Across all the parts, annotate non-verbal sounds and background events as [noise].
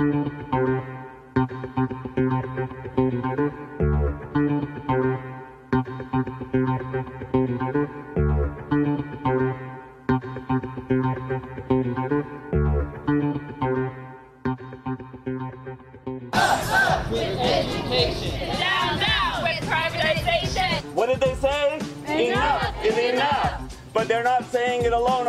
What did they say? Enough is enough. But they're not saying it alone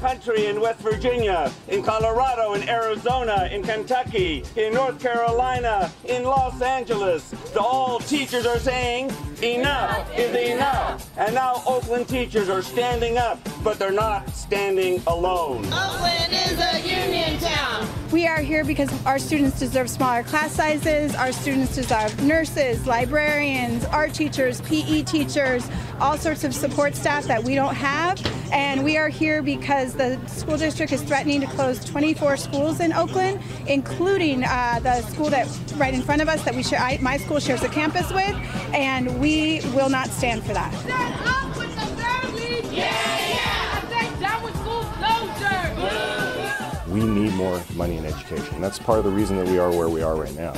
country in West Virginia, in Colorado, in Arizona, in Kentucky, in North Carolina, in Los Angeles. The, all teachers are saying enough is enough. And now Oakland teachers are standing up, but they're not standing alone. Oakland is a union town. We are here because our students deserve smaller class sizes. Our students deserve nurses, librarians, art teachers, PE teachers, all sorts of support staff that we don't have. And we are here because the school district is threatening to close 24 schools in Oakland, including uh, the school that right in front of us that we share. I, my school shares a campus with, and we will not stand for that. Stand up with the families. Yeah, yeah. I say down with school closure. we need more money in education. That's part of the reason that we are where we are right now.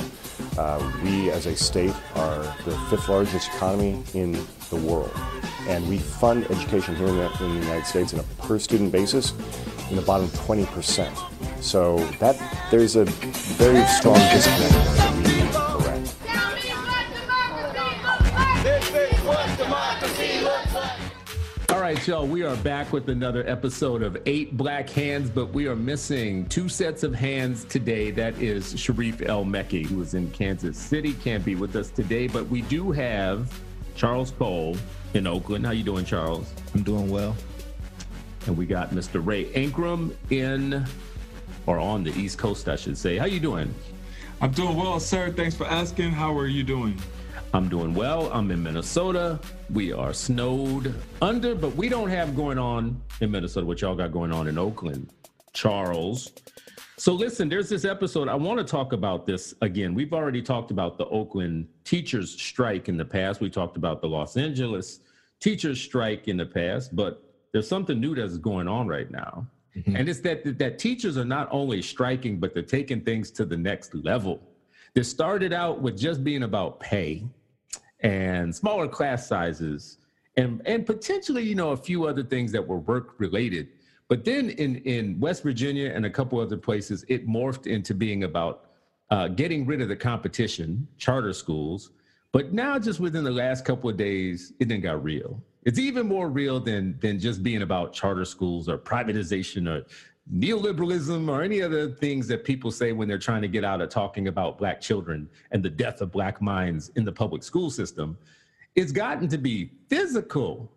Uh, we, as a state, are the fifth largest economy in the world. And we fund education here in the, in the United States on a per student basis in the bottom 20%. So that there's a very strong disconnect right, y'all, we are back with another episode of Eight Black Hands, but we are missing two sets of hands today. That is Sharif El Mekki, who is in Kansas City, can't be with us today, but we do have Charles Cole in Oakland. How you doing, Charles? I'm doing well. And we got Mr. Ray Ankrum in, or on the East Coast, I should say. How you doing? I'm doing well, sir. Thanks for asking. How are you doing? I'm doing well. I'm in Minnesota. We are snowed under, but we don't have going on in Minnesota what y'all got going on in Oakland. Charles. So listen, there's this episode. I want to talk about this again. We've already talked about the Oakland teachers strike in the past. We talked about the Los Angeles teachers strike in the past, but there's something new that's going on right now. Mm-hmm. And it's that that teachers are not only striking, but they're taking things to the next level. They started out with just being about pay and smaller class sizes and and potentially you know a few other things that were work related. But then in in west virginia and a couple other places it morphed into being about uh, getting rid of the competition charter schools. But now just within the last couple of days it then got real. It's even more real than than just being about charter schools or privatization or neoliberalism or any other things that people say when they're trying to get out of talking about black children and the death of black minds in the public school system it's gotten to be physical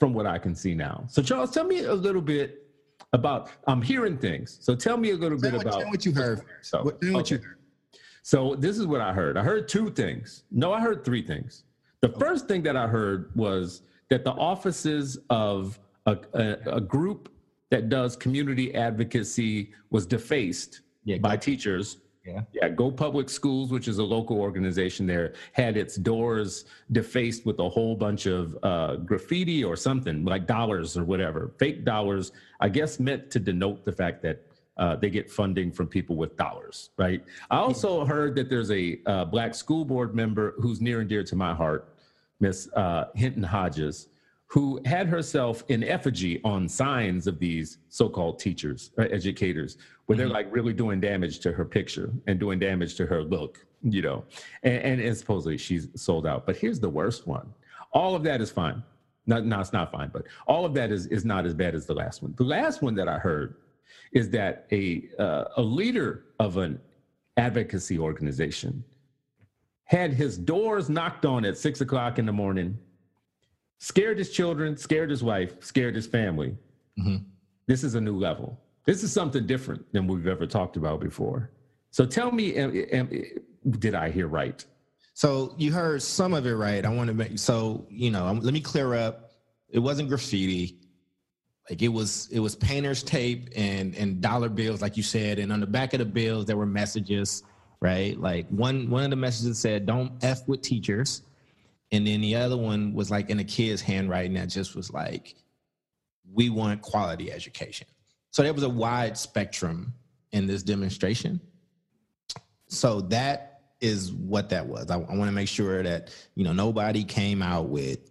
from what i can see now so charles tell me a little bit about i'm hearing things so tell me a little bit what- about tell what you heard. so, What- tell what you heard. so this is what I heard. I heard two things. No, I heard three things. The first thing that I heard was that the offices of a, a, a group that does community advocacy was defaced Yeah, by teachers. Yeah. Yeah, Go Public Schools, which is a local organization there, had its doors defaced with a whole bunch of uh, graffiti or something like dollars or whatever, fake dollars, I guess meant to denote the fact that uh, they get funding from people with dollars, right? I also heard that there's a uh, black school board member who's near and dear to my heart, Miss uh, Hinton Hodges, who had herself in effigy on signs of these so-called teachers or educators, where they're like really doing damage to her picture and doing damage to her look, you know, and, and, and supposedly she's sold out. But here's the worst one: all of that is fine. No, no, it's not fine, but all of that is is not as bad as the last one. The last one that I heard is that a uh, a leader of an advocacy organization had his doors knocked on at six o'clock in the morning, scared his children, scared his wife, scared his family. Mhm. This is a new level. This is something different than we've ever talked about before. So tell me, am- am- did I hear right? So you heard some of it right. I want to make so you know. Let me clear up. It wasn't graffiti. Like it was, it was painter's tape and and dollar bills, like you said. And on the back of the bills, there were messages, right? Like one one of the messages said, "Don't f with teachers," and then the other one was like in a kid's handwriting that just was like, "We want quality education." So there was a wide spectrum in this demonstration. So that is what that was. I, I want to make sure that you know nobody came out with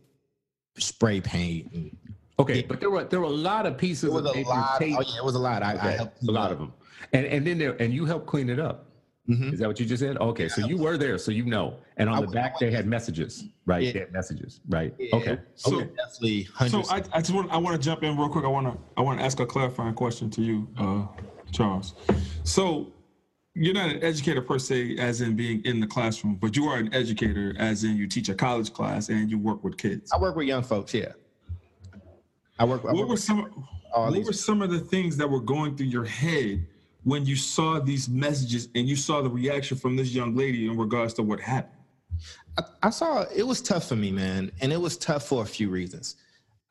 spray paint. And, Okay, but there were there were a lot of pieces it was of a lot. tape. Oh yeah, it was a lot. I, I helped a lot of them, and and then there and you helped clean it up. Mhm. Is that what you just said? Okay, so you were there, so you know. And on I the back they had messages, right? Yeah. They had messages, right? Yeah, Okay. So- okay. Definitely So hundreds. I, I just want I want to jump in real quick. I want to I want to ask a clarifying question to you, uh, Charles. So you're not an educator per se, as in being in the classroom, but you are an educator, as in you teach a college class and you work with kids. I work with young folks. Yeah. I work. I What work were with some all What these- were some of the things that were going through your head when you saw these messages and you saw the reaction from this young lady in regards to what happened? I, I saw it was tough for me, man, and it was tough for a few reasons.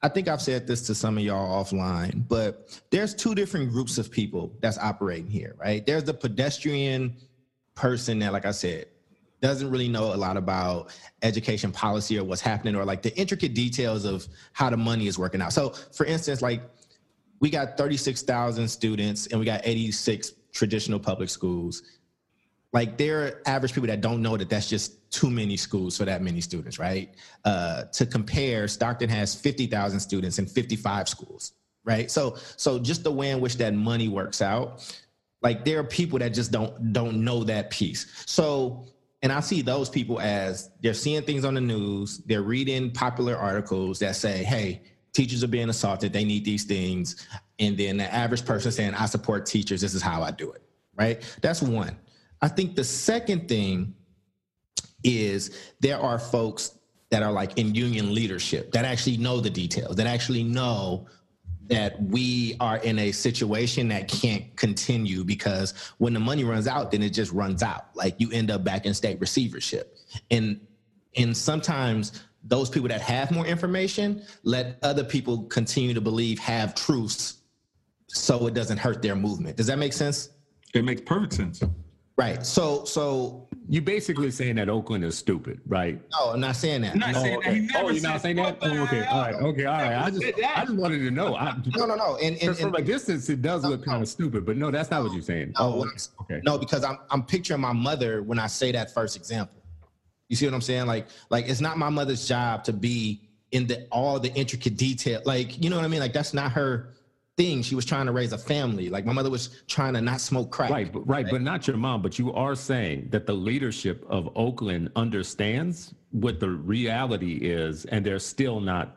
I think I've said this to some of y'all offline, but there's two different groups of people that's operating here, right? There's the pedestrian person that, like I said, doesn't really know a lot about education policy or what's happening or like the intricate details of how the money is working out. So, for instance, like we got 36,000 students and we got 86 traditional public schools like there are average people that don't know that that's just too many schools for that many students, right? Uh, to compare, Stockton has 50,000 students and 55 schools, right? So, so just the way in which that money works out, like there are people that just don't don't know that piece. So, and I see those people as they're seeing things on the news, they're reading popular articles that say, "Hey, teachers are being assaulted. They need these things," and then the average person saying, "I support teachers. This is how I do it." Right? That's one. I think the second thing is there are folks that are like in union leadership that actually know the details, that actually know that we are in a situation that can't continue because when the money runs out, then it just runs out. Like you end up back in state receivership. And and sometimes those people that have more information let other people continue to believe have truths so it doesn't hurt their movement. Does that make sense? It makes perfect sense. Right. So so You basically saying that Oakland is stupid, right? no, I'm not saying that. I'm not saying that. He oh, never oh, you're not saying that? Oh, okay. All right. Okay. All right. I just. I just wanted to know. I, No, no, no. And, and, Because from a distance, it does look kind of stupid, but no, that's not what you're saying. no, Oh, when okay. I- okay. no, because I'm I'm picturing my mother when I say that first example. You see what I'm saying? Like like it's not my mother's job to be in the all the intricate detail. Like you know what I mean? Like that's not her thing. She was trying to raise a family. Like my mother was trying to not smoke crack. Right, but, right, but not your mom. But you are saying that the leadership of Oakland understands what the reality is, and they're still not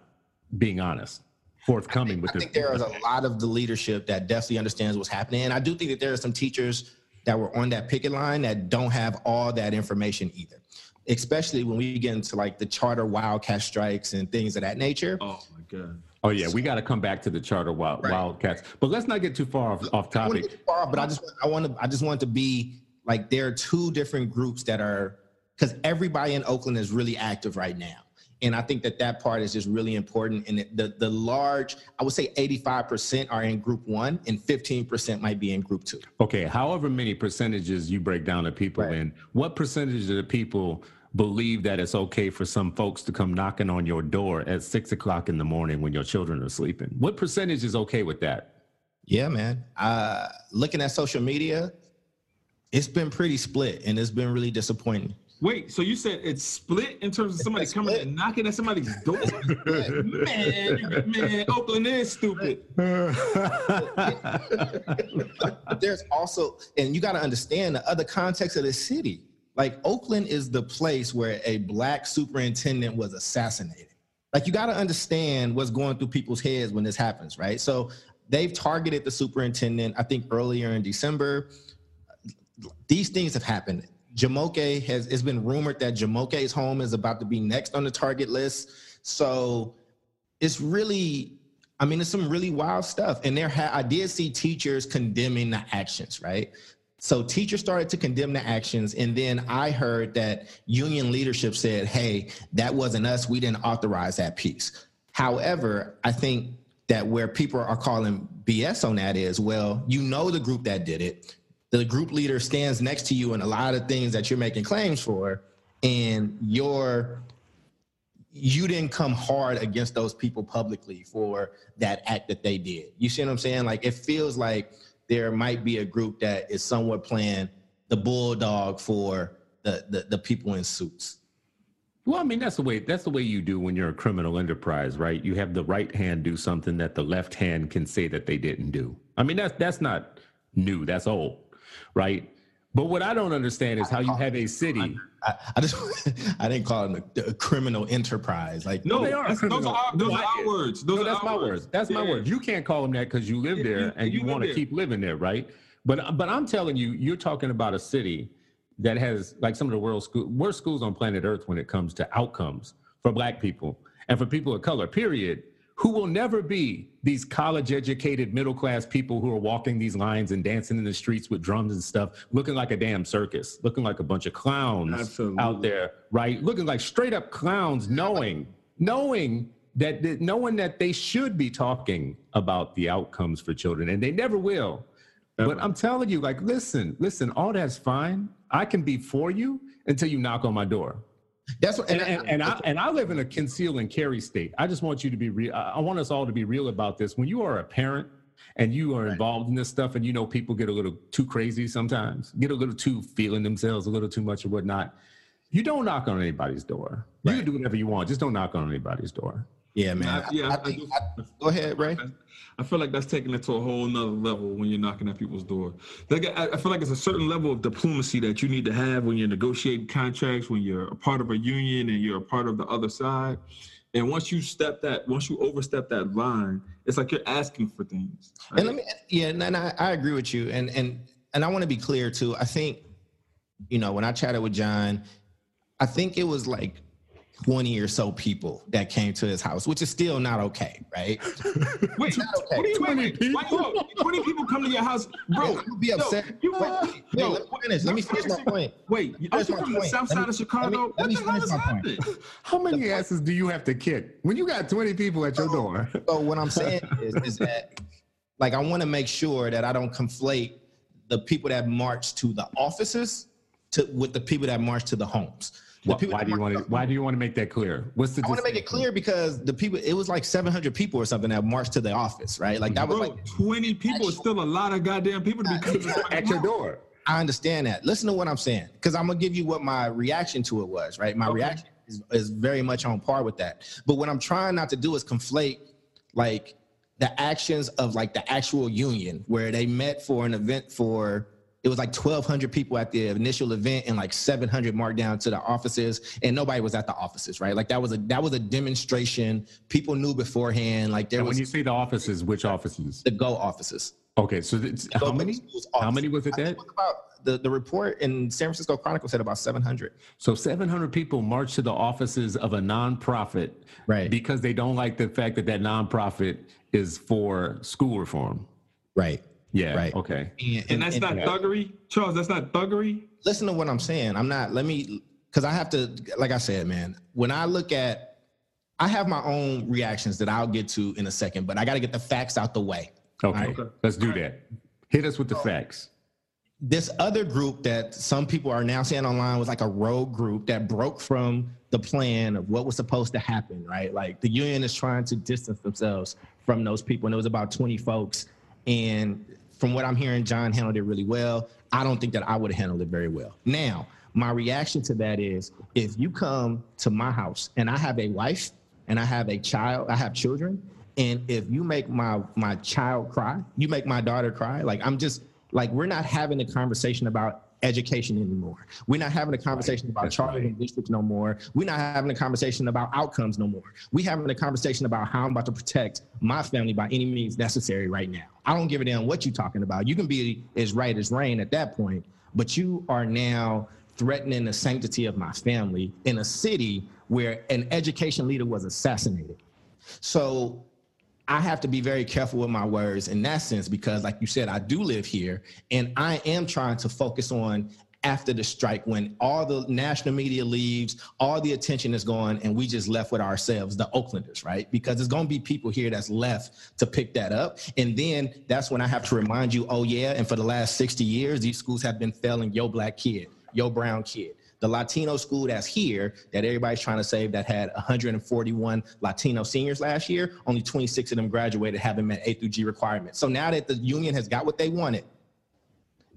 being honest, forthcoming with I think there is a lot of the leadership that definitely understands what's happening. And I do think that there are some teachers that were on that picket line that don't have all that information either. Especially when we get into like the charter wildcat strikes and things of that nature. Oh my god. Oh yeah, we got to come back to the charter wild, Right. Wildcats, but let's not get too far off, off I want to topic. get far off, but I just I want to I just want to be like there are two different groups that are because everybody in Oakland is really active right now. And I think that that part is just really important. And the the large, I would say 85% are in group one and 15% might be in group two. Okay, however many percentages you break down the people Right. in, what percentage of the people believe that it's okay for some folks to come knocking on your door at six o'clock in the morning when your children are sleeping? What percentage is okay with that? Yeah, man. Uh, looking at social media, it's been pretty split and it's been really disappointing. Wait, so you said it's split in terms of somebody coming and knocking at somebody's [laughs] door? man, man, Oakland is stupid. There's also, and you got to understand the other context of the city. Like Oakland is the place where a black superintendent was assassinated. Like you got to understand what's going through people's heads when this happens, right? So they've targeted the superintendent. I think earlier in December. These things have happened. Jumoke has. It's been rumored that Jumoke's home is about to be next on the target list. So it's really I mean, it's some really wild stuff. And there, ha- I did see teachers condemning the actions, right? So teachers started to condemn the actions, and then I heard that union leadership said, "Hey, that wasn't us. We didn't authorize that piece." However, I think that where people are calling BS on that is, well, you know the group that did it. The group leader stands next to you in a lot of things that you're making claims for, and you're you didn't come hard against those people publicly for that act that they did. You see what I'm saying? Like it feels like there might be a group that is somewhat playing the bulldog for the, the, the people in suits. Well, I mean, that's the way that's the way you do when you're a criminal enterprise, right? You have the right hand do something that the left hand can say that they didn't do. I mean, that's that's not new. That's old, right? But what I don't understand is how you have a city. I, I just [laughs] I didn't call it a, a criminal enterprise. Like No, they are that's- those are our, those No, are our words. Those No, are that's our my words. That's my Yeah. words. You can't call them that because you live Yeah, there you- and you you want to keep living there, right? But but I'm telling you, you're talking about a city that has like some of the world's school, worst schools on planet Earth when it comes to outcomes for Black people and for people of color. Period. Who will never be these college educated middle class people who are walking these lines and dancing in the streets with drums and stuff, looking like a damn circus, looking like a bunch of clowns Absolutely. out there, right? Looking like straight up clowns, knowing, knowing that, that knowing that they should be talking about the outcomes for children, and they never will. But I'm telling you, like, listen, listen, all that's fine. I can be for you until you knock on my door. That's what And, and, and I and I live in a conceal and carry state. I just want you to be real. I I want us all to be real about this. When you are a parent and you are involved in this stuff, and you know people get a little too crazy sometimes, get a little too feeling themselves a little too much or whatnot. You don't knock on anybody's door. You can do whatever you want. Just don't knock on anybody's door. Yeah, man. I- yeah, I, I think, I- go ahead, Ray. I feel like that's taking it to a whole nother level when you're knocking at people's door. Like I, I feel like it's a certain level of diplomacy that you need to have when you're negotiating contracts, when you're a part of a union and you're a part of the other side. And once you step that, once you overstep that line, it's like you're asking for things. And let me, yeah, and, and I, I agree with you. And and and I want to be clear too. I think, you know, when I chatted with John, I think it was like 20 or so people that came to his house, which is still not okay, right? [laughs] Wait, not okay. what do you wait, wait, why you- 20 people come to your house, bro. I'm gonna be yo, upset. You, Wait, wait, yo, let me finish. Let me finish my point. Wait, me I'm finish my from the south side me- of Chicago. let me- let what the hell finish is my point. happening? How many asses do you have to kick when you got 20 people at your door? So what I'm saying [laughs] is, is that like I want to make sure that I don't conflate the people that march to the offices to with the people that march to the homes. The Why, people why do you want to? Why do you want to make that clear? What's the? I want to make it clear because the people, it was like 700 people or something that marched to the office, right? Like that was like, 20 people is still a lot of goddamn people to be coming [laughs] at your house. door. I understand that. Listen to what I'm saying, because I'm gonna give you what my reaction to it was, right? My Okay. reaction is, is very much on par with that. But what I'm trying not to do is conflate like the actions of like the actual union where they met for an event for it was like 1200 people at the initial event and like 700 marked down to the offices and nobody was at the offices right like that was a that was a demonstration people knew beforehand like there And was when you say the offices, which offices? the go offices Okay, so it's, how many? How many was it that? about the, the report in San Francisco Chronicle said about 700. So 700 people marched to the offices of a nonprofit, Right. Because they don't like the fact that that nonprofit is for school reform. Right. Yeah. Right. Okay. And, And that's not thuggery? Charles, that's not thuggery? listen to what I'm saying. I'm not, let me, because I have to, like I said, man, when I look at, I have my own reactions that I'll get to in a second, but I got to get the facts out the way. Okay. Okay. Let's do that. Hit us with the facts. this other group that some people are now saying online was like a rogue group that broke from the plan of what was supposed to happen, right? Like the union is trying to distance themselves from those people. And it was about 20 folks. And from what I'm hearing, John handled it really well. I don't think that I would have handled it very well. Now, my reaction to that is if you come to my house and I have a wife and I have a child, I have children, and if you make my my child cry, you make my daughter cry, like I'm just like we're not having a conversation about education anymore. We're not having a conversation about That's charters right. and districts no more. We're not having a conversation about outcomes no more. We're having a conversation about how I'm about to protect my family by any means necessary right now. I don't give a damn what you're talking about. You can be as right as rain at that point, but you are now threatening the sanctity of my family in a city where an education leader was assassinated. So I have to be very careful with my words in that sense because, like you said, I do live here and I am trying to focus on after the strike when all the national media leaves, all the attention is gone, and we just left with ourselves, the Oaklanders, right? Because there's to be people here that's left to pick that up. And then that's when I have to remind you, oh, yeah, and for the last 60 years, these schools have been failing your black kid, your brown kid the Latino school that's here that everybody's trying to save that had 141 Latino seniors last year, only 26 of them graduated, having met A through G requirements. So now that the union has got what they wanted,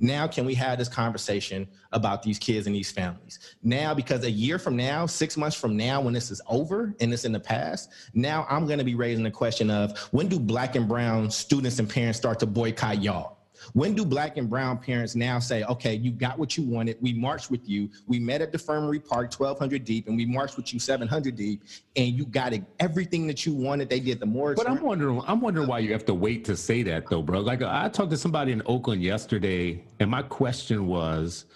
Now, can we have this conversation about these kids and these families? Now, because a year from now, six months from now, when this is over and it's in the past, now I'm going to be raising the question of when do black and brown students and parents start to boycott y'all? When do black and brown parents now say, okay, you got what you wanted. We marched with you. We met at the DeFremery Park, 1200 deep, and we marched with you 700 deep, and you got everything that you wanted. They did the more. But I'm wondering, I'm wondering why you have to wait to say that though, bro. Like I talked to somebody in Oakland yesterday, and my question was,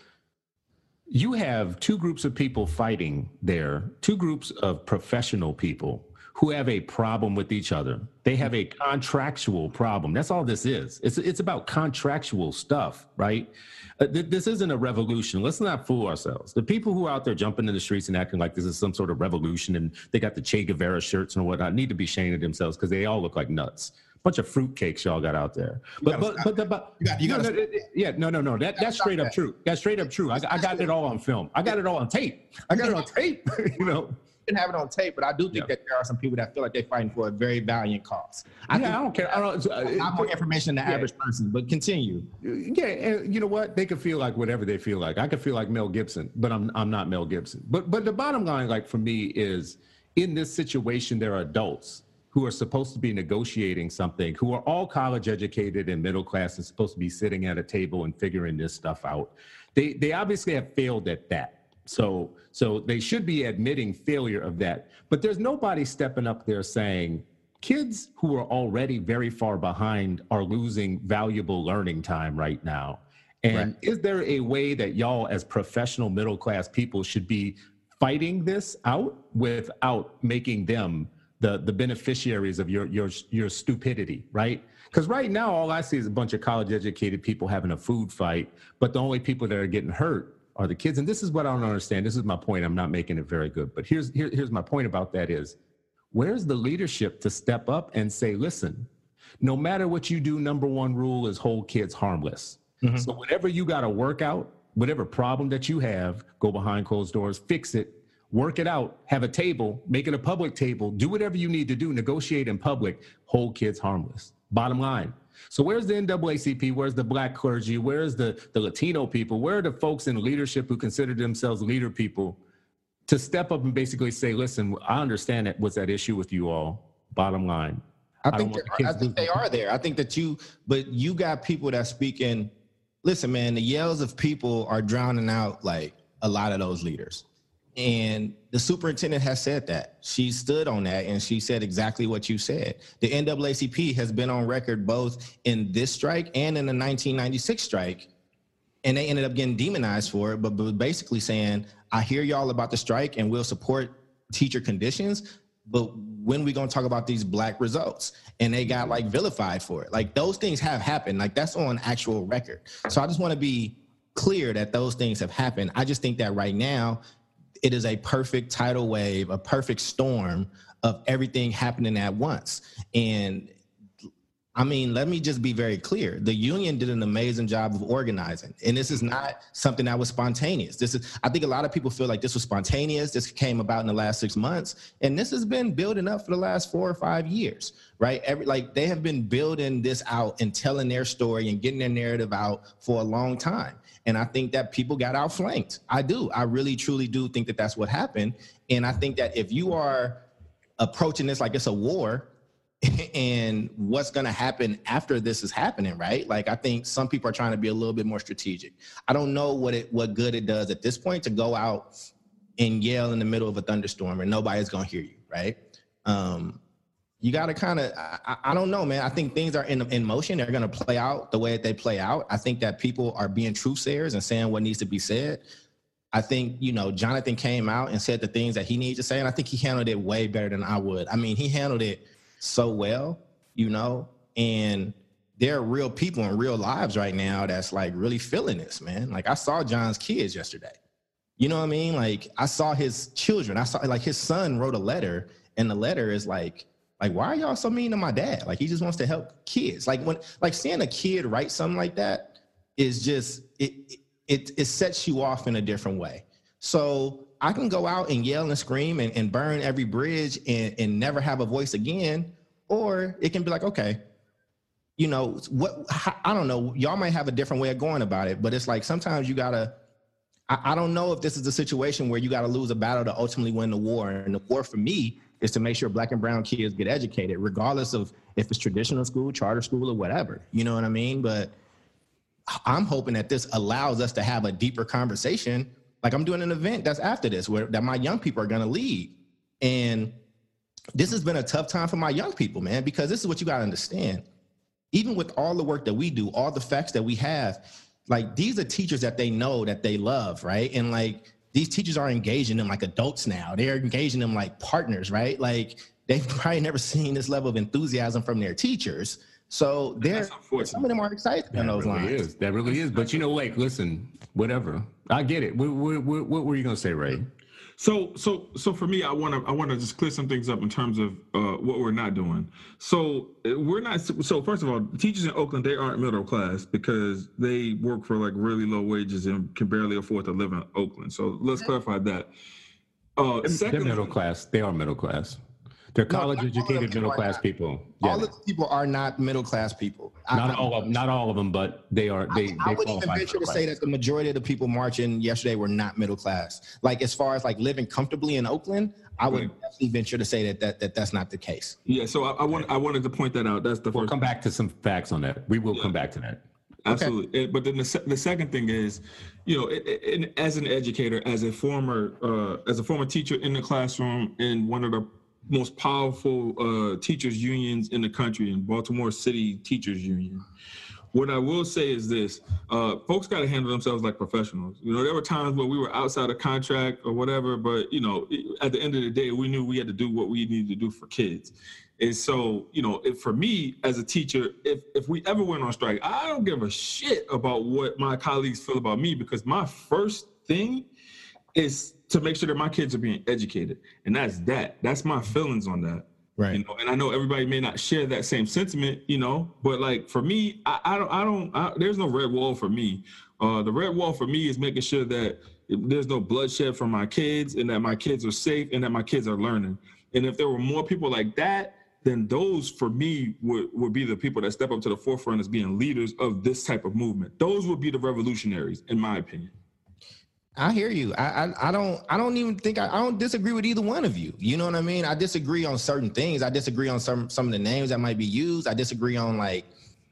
you have two groups of people fighting there, two groups of professional people who have a problem with each other. They have a contractual problem. That's all this is. It's it's about contractual stuff, right? Uh, th- this isn't a revolution. Let's not fool ourselves. The people who are out there jumping in the streets and acting like this is some sort of revolution and they got the Che Guevara shirts and whatnot need to be ashamed of themselves because they all look like nuts. Bunch of fruitcakes y'all got out there. But but but, but, but You got- you gotta- no, no, yeah no no no that that's straight up that. true. That's straight up true. I, I got it all on film. I got it all on tape. I got it on tape. [laughs] you know. Didn't have it on tape, but I do think Yeah. that there are some people that feel like they're fighting for a very valiant cause. I yeah, I don't care. I don't. a lot more information than the Yeah. average person, but continue. Yeah, and you know what? They could feel like whatever they feel like. I could feel like Mel Gibson, but I'm I'm not Mel Gibson. But but the bottom line, like for me, is in this situation, there are adults who are supposed to be negotiating something, who are all college educated and middle class, and supposed to be sitting at a table and figuring this stuff out. They they obviously have failed at that. So so they should be admitting failure of that. But there's nobody stepping up there saying kids who are already very far behind are losing valuable learning time right now. And is there a way that y'all, as professional middle class people, should be fighting this out without making them the the beneficiaries of your your your stupidity, right? Because right now, all I see is a bunch of college educated people having a food fight, but the only people that are getting hurt are the kids. And this is what I don't understand. This is my point. I'm not making it very good, but here's here, here's my point about that is where's the leadership to step up and say, listen, no matter what you do, number one rule is hold kids harmless. Mm-hmm. So whatever you got to work out, whatever problem that you have, go behind closed doors, fix it, work it out, have a table, make it a public table, do whatever you need to do, negotiate in public, hold kids harmless. Bottom line. So where's the NAACP? Where's the black clergy? Where's the, the Latino people? Where are the folks in leadership who consider themselves leader people to step up and basically say, listen, I understand that what's at issue with you all. Bottom line. I think want they the I kids think they are there. I think that you, but you got people that speaking. Listen, man, the yells of people are drowning out like a lot of those leaders. And the superintendent has said that. She stood on that and she said exactly what you said. The NAACP has been on record both in this strike and in the 1996 strike and they ended up getting demonized for it, but, basically saying, I hear y'all about the strike and we'll support teacher conditions, but when we gonna talk about these black results? And they got like vilified for it. Like those things have happened. Like that's on actual record. So I just want to be clear that those things have happened. I just think that right now it is a perfect tidal wave, a perfect storm of everything happening at once. And I mean, let me just be very clear. The union did an amazing job of organizing, and this is not something that was spontaneous. This is, I think, a lot of people feel like this was spontaneous. This came about in the last six months, and this has been building up for the last four or five years, right? Every like they have been building this out and telling their story and getting their narrative out for a long time. And I think that people got outflanked. I do. I really, truly do think that that's what happened. And I think that if you are approaching this like it's a war [laughs] and what's going to happen after this is happening right like i think some people are trying to be a little bit more strategic i don't know what it what good it does at this point to go out and yell in the middle of a thunderstorm and nobody's going to hear you right um you got to kind of I, I- don't know man i think things are in in motion they're going to play out the way that they play out i think that people are being truth sayers and saying what needs to be said I think, you know, Jonathan came out and said the things that he needed to say, and I think he handled it way better than I would. I mean, he handled it so well, you know, and there are real people in real lives right now that's like really feeling this, man. Like I saw John's kids yesterday. You know what I mean? Like I saw his children. I saw like his son wrote a letter, and the letter is like, like, why are y'all so mean to my dad? Like he just wants to help kids. Like when like seeing a kid write something like that is just it it it sets you off in a different way. So I can go out and yell and scream and, and burn every bridge and, and never have a voice again, or it can be like, okay, you know, what I don't know. Y'all might have a different way of going about it, but it's like sometimes you gotta. I, don't know if this is a situation where you got to lose a battle to ultimately win the war. And the war for me is to make sure black and brown kids get educated, regardless of if it's traditional school, charter school, or whatever. You know what I mean? But I'm hoping that this allows us to have a deeper conversation. Like I'm doing an event that's after this, where that my young people are to lead, and this has been a tough time for my young people, man, because this is what you got to understand. Even with all the work that we do, all the facts that we have, like these are teachers that they know that they love, right? And like these teachers are engaging them like adults now. They're engaging them like partners, right? Like they've [laughs] probably never seen this level of enthusiasm from their teachers. So they're some of them are excited that those really lines. Is. That really is. But you know, like, listen, whatever. I get it. What, what, what, what were you gonna say, Ray? So, so, so for me, I want to, I want to just clear some things up in terms of uh, what we're not doing. So uh, we're not. So first of all, teachers in Oakland they aren't middle class because they work for like really low wages and can barely afford to live in Oakland. So let's clarify that. Uh, they're middle class. They are middle class. They're college no, educated middle class people. Yeah. All of the people are not middle class people. Not I, all of not all of them, but they are. They. I, I would even venture to say that the majority of the people marching yesterday were not middle class. Like as far as like living comfortably in Oakland, I would right. definitely venture to say that, that that that's not the case. Yeah. So I, I want I wanted to point that out. That's the. We'll come back to some facts on that. We will yeah. come back to that. Absolutely. Okay. But then the, the second thing is, you know, it, it, as an educator, as a former uh, as a former teacher in the classroom in one of the most powerful uh, teachers unions in the country, in Baltimore City Teachers Union. What I will say is this: uh, folks got to handle themselves like professionals. You know, there were times when we were outside of contract or whatever, but you know, at the end of the day, we knew we had to do what we needed to do for kids. And so, you know, for me as a teacher, if if we ever went on strike, I don't give a shit about what my colleagues feel about me because my first thing is to make sure that my kids are being educated, and that's that. That's my feelings on that. Right. You know, and I know everybody may not share that same sentiment, you know, but like for me, I, I don't, I don't, I, there's no red wall for me. Uh, the red wall for me is making sure that there's no bloodshed for my kids, and that my kids are safe, and that my kids are learning. And if there were more people like that, then those for me would, would be the people that step up to the forefront as being leaders of this type of movement. Those would be the revolutionaries, in my opinion. I hear you. I, I, I don't I don't even think I, I don't disagree with either one of you. You know what I mean? I disagree on certain things. I disagree on some some of the names that might be used. I disagree on like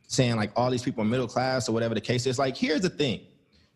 saying like all these people are middle class or whatever the case is. Like here's the thing.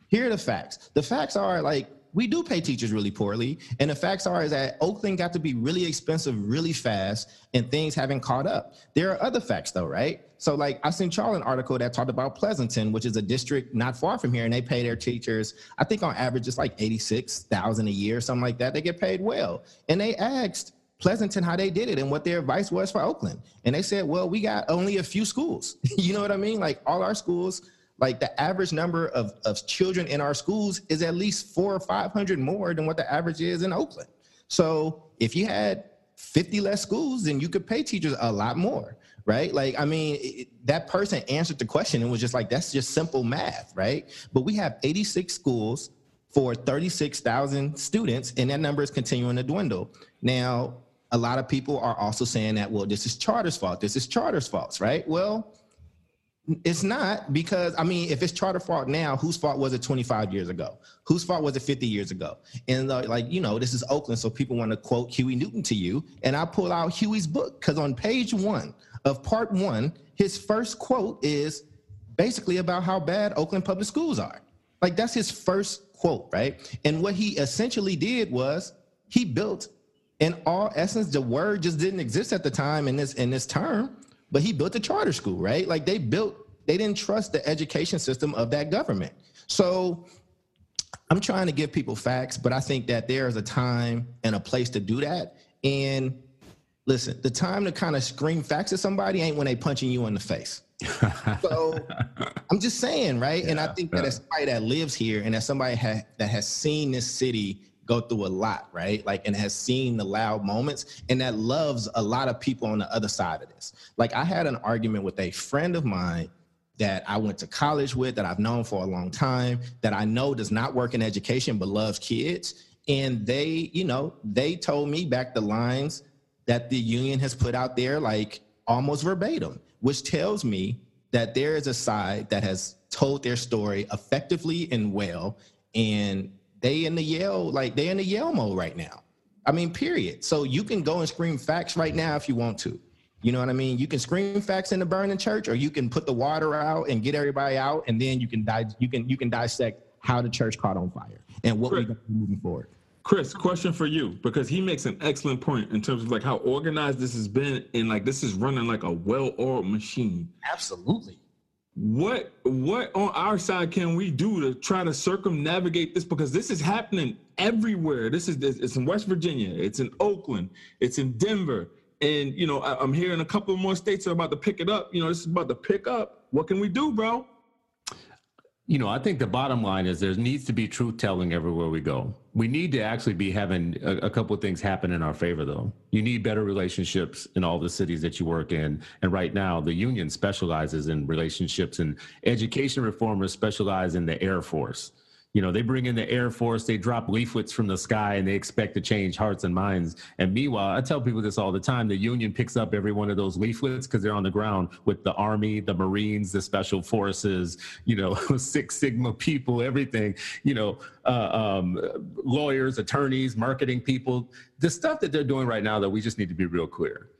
Here are the facts. The facts are like we do pay teachers really poorly. And the facts are is that Oakland got to be really expensive really fast and things haven't caught up. There are other facts though, right? So like I seen Charlie an article that talked about Pleasanton, which is a district not far from here, and they pay their teachers, I think on average it's like 86,000 a year, something like that. They get paid well. And they asked Pleasanton how they did it and what their advice was for Oakland. And they said, well, we got only a few schools. [laughs] you know what I mean? Like all our schools like the average number of, of children in our schools is at least four or 500 more than what the average is in Oakland. So if you had 50 less schools, then you could pay teachers a lot more, right? Like, I mean, it, that person answered the question and was just like, that's just simple math, right? But we have 86 schools for 36,000 students, and that number is continuing to dwindle. Now, a lot of people are also saying that, well, this is charter's fault. This is charter's fault, right? Well, it's not because I mean, if it's charter fault now, whose fault was it 25 years ago? Whose fault was it 50 years ago? And uh, like you know, this is Oakland, so people want to quote Huey Newton to you, and I pull out Huey's book because on page one of part one, his first quote is basically about how bad Oakland public schools are. Like that's his first quote, right? And what he essentially did was he built, in all essence, the word just didn't exist at the time in this in this term but he built a charter school, right? Like they built, they didn't trust the education system of that government. So I'm trying to give people facts, but I think that there's a time and a place to do that. And listen, the time to kind of scream facts at somebody ain't when they punching you in the face. [laughs] so I'm just saying, right? Yeah, and I think that as somebody that lives here and as somebody ha- that has seen this city go through a lot, right? Like, and has seen the loud moments and that loves a lot of people on the other side of this. Like, I had an argument with a friend of mine that I went to college with, that I've known for a long time, that I know does not work in education but loves kids. And they, you know, they told me back the lines that the union has put out there, like almost verbatim, which tells me that there is a side that has told their story effectively and well, and they in the Yale, like they in the Yale mode right now. I mean, period. So you can go and scream facts right now if you want to. You know what I mean? You can scream facts in the burning church, or you can put the water out and get everybody out, and then you can di- you can you can dissect how the church caught on fire and what we're going to be moving forward. Chris, question for you because he makes an excellent point in terms of like how organized this has been and like this is running like a well-oiled machine. Absolutely. What what on our side can we do to try to circumnavigate this because this is happening everywhere. This is it's in West Virginia, it's in Oakland, it's in Denver, and you know I, am hearing a couple more states are about to pick it up. You know this is about to pick up. What can we do, bro? You know, I think the bottom line is there needs to be truth telling everywhere we go. We need to actually be having a, a couple of things happen in our favor, though. You need better relationships in all the cities that you work in. And right now, the union specializes in relationships, and education reformers specialize in the Air Force you know, they bring in the Air Force, they drop leaflets from the sky, and they expect to change hearts and minds. And meanwhile, I tell people this all the time: the Union picks up every one of those leaflets because they're on the ground with the Army, the Marines, the Special Forces, you know, [laughs] Six Sigma people, everything. You know, uh, um, lawyers, attorneys, marketing people. The stuff that they're doing right now, that we just need to be real clear.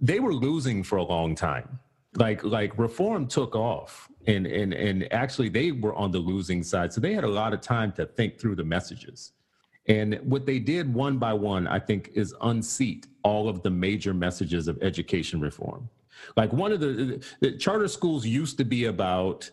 They were losing for a long time like like reform took off and and and actually they were on the losing side so they had a lot of time to think through the messages and what they did one by one i think is unseat all of the major messages of education reform like one of the, the charter schools used to be about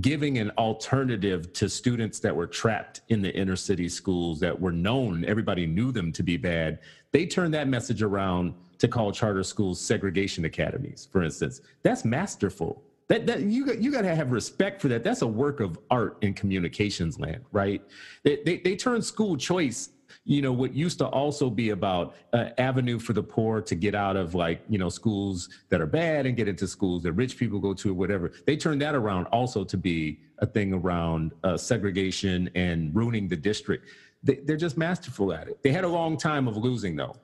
giving an alternative to students that were trapped in the inner city schools that were known everybody knew them to be bad they turned that message around to call charter schools segregation academies, for instance. That's masterful. That, that you got you got to have respect for that. That's a work of art in communications land, right? They they, they turn school choice you know what used to also be about uh, avenue for the poor to get out of like you know schools that are bad and get into schools that rich people go to or whatever. They turned that around also to be a thing around uh, segregation and ruining the district. They, they're just masterful at it. They had a long time of losing though.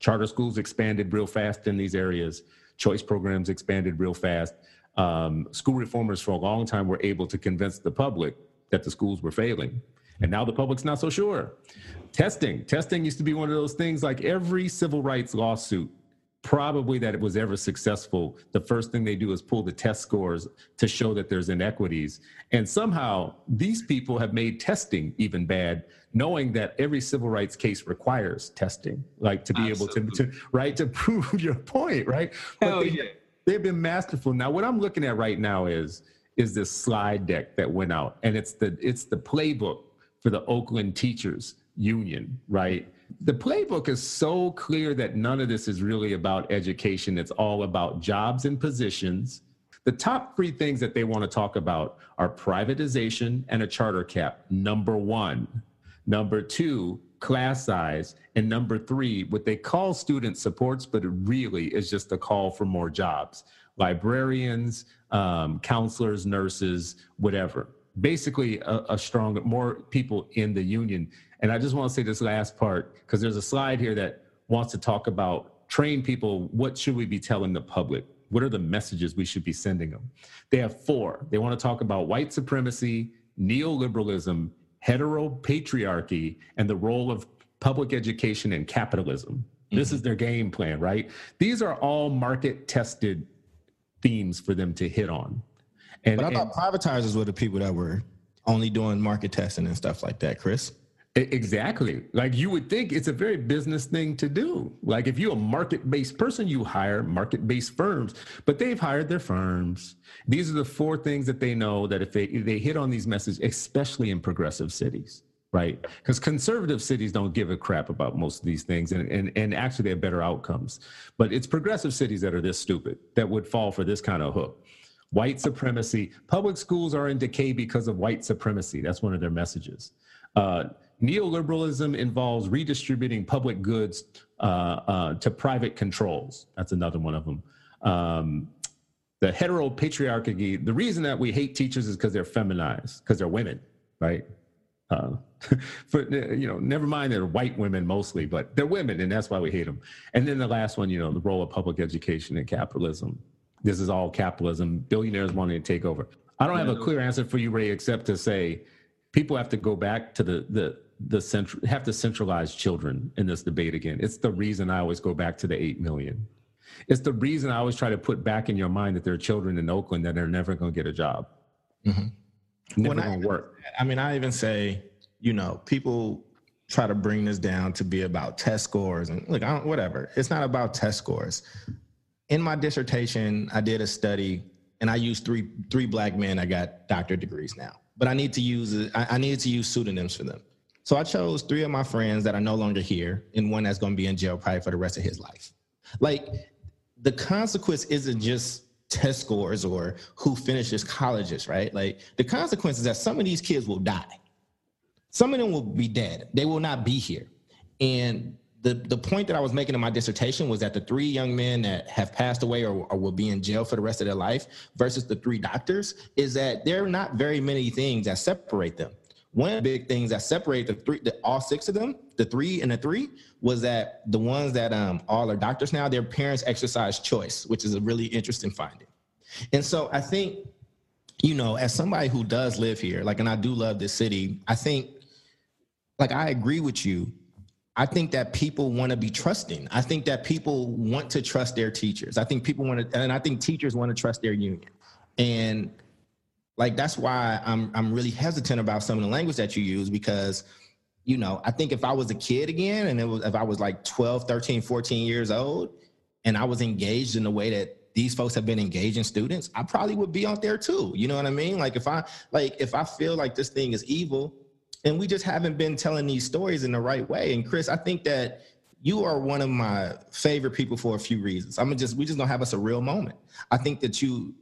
Charter schools expanded real fast in these areas. Choice programs expanded real fast um, school reformers for a long time were able to convince the public that the schools were failing and now the public's not so sure testing testing used to be one of those things like every civil rights lawsuit probably that it was ever successful, the first thing they do is pull the test scores to show that there's inequities. And somehow these people have made testing even bad, knowing that every civil rights case requires testing, like to be Absolutely. able to, to, right, to [laughs] prove your point, right? Hell they, yeah. They've been masterful. Now, what I'm looking at right now is is this slide deck that went out, and it's the it's the playbook for the Oakland Teachers Union, right? the playbook is so clear that none of this is really about education. It's all about jobs and positions. The top three things that they want to talk about are privatization and a charter cap, number one. Number two, class size. And number three, what they call student supports, but it really is just a call for more jobs librarians, um, counselors, nurses, whatever. Basically, a, a strong, more people in the union. And I just want to say this last part because there's a slide here that wants to talk about train people. What should we be telling the public? What are the messages we should be sending them? They have four. They want to talk about white supremacy, neoliberalism, heteropatriarchy, and the role of public education and capitalism. Mm-hmm. This is their game plan, right? These are all market tested themes for them to hit on. And, but I thought and, privatizers were the people that were only doing market testing and stuff like that, Chris. Exactly. Like you would think it's a very business thing to do. Like if you're a market based person, you hire market based firms, but they've hired their firms. These are the four things that they know that if they, if they hit on these messages, especially in progressive cities, right? Because conservative cities don't give a crap about most of these things and, and, and actually they have better outcomes. But it's progressive cities that are this stupid that would fall for this kind of hook. White supremacy. Public schools are in decay because of white supremacy. That's one of their messages. Uh, Neoliberalism involves redistributing public goods uh, uh, to private controls. That's another one of them. Um, the heteropatriarchy, the reason that we hate teachers is because they're feminized, because they're women, right? [laughs] Uh, for, you know, never mind they're white women mostly, but they're women, and that's why we hate them. And then the last one, you know, the role of public education and capitalism. this is all capitalism. Billionaires wanting to take over. I don't have a clear answer for you, Ray, except to say people have to go back to the the the central have to centralize children in this debate again. It's the reason I always go back to the eight million. It's the reason I always try to put back in your mind that there are children in Oakland that are never going to get a job. Mm-hmm. Never going to work. I mean, I even say, you know, people try to bring this down to be about test scores and look, I don't, whatever. It's not about test scores. In my dissertation, I did a study and I used three three black men that got doctorate degrees now. But I need to use I, I needed to use pseudonyms for them. So I chose three of my friends that are no longer here and one that's going to be in jail probably for the rest of his life. Like the consequence isn't just test scores or who finishes colleges, right? Like the consequence is that some of these kids will die. Some of them will be dead. They will not be here. And the, the point that I was making in my dissertation was that the three young men that have passed away or, or will be in jail for the rest of their life versus the three doctors is that there are not very many things that separate them. One of the big things that separate the three, the, all six of them, the three and the three, was that the ones that um, all are doctors now, their parents exercise choice, which is a really interesting finding. And so I think, you know, as somebody who does live here, like, and I do love this city, I think, like, I agree with you. I think that people want to be trusting. I think that people want to trust their teachers. I think people want to, and I think teachers want to trust their union. And like that's why I'm I'm really hesitant about some of the language that you use because you know, I think if I was a kid again and it was if I was like 12, 13, 14 years old and I was engaged in the way that these folks have been engaging students, I probably would be out there too. You know what I mean? Like if I like if I feel like this thing is evil and we just haven't been telling these stories in the right way. And Chris, I think that you are one of my favorite people for a few reasons. I'm mean, just we just gonna have us a real moment. I think that you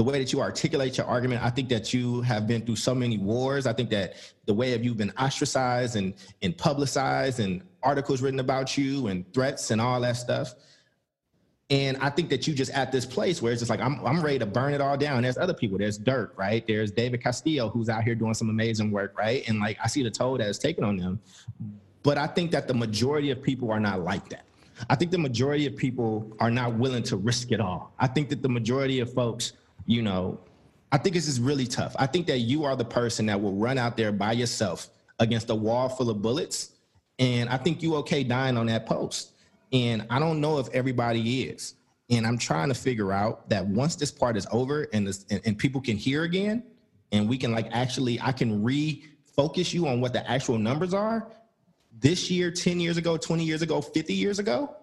the way that you articulate your argument. I think that you have been through so many wars. I think that the way of you've been ostracized and, and publicized and articles written about you and threats and all that stuff. And I think that you just at this place where it's just like, I'm, I'm ready to burn it all down. There's other people. There's Dirk, right? There's David Castillo, who's out here doing some amazing work, right? And like, I see the toll that is taken on them. But I think that the majority of people are not like that. I think the majority of people are not willing to risk it all. I think that the majority of folks you know, I think this is really tough. I think that you are the person that will run out there by yourself against a wall full of bullets. And I think you okay dying on that post. And I don't know if everybody is. And I'm trying to figure out that once this part is over and this and, and people can hear again, and we can like actually, I can refocus you on what the actual numbers are this year, 10 years ago, 20 years ago, 50 years ago,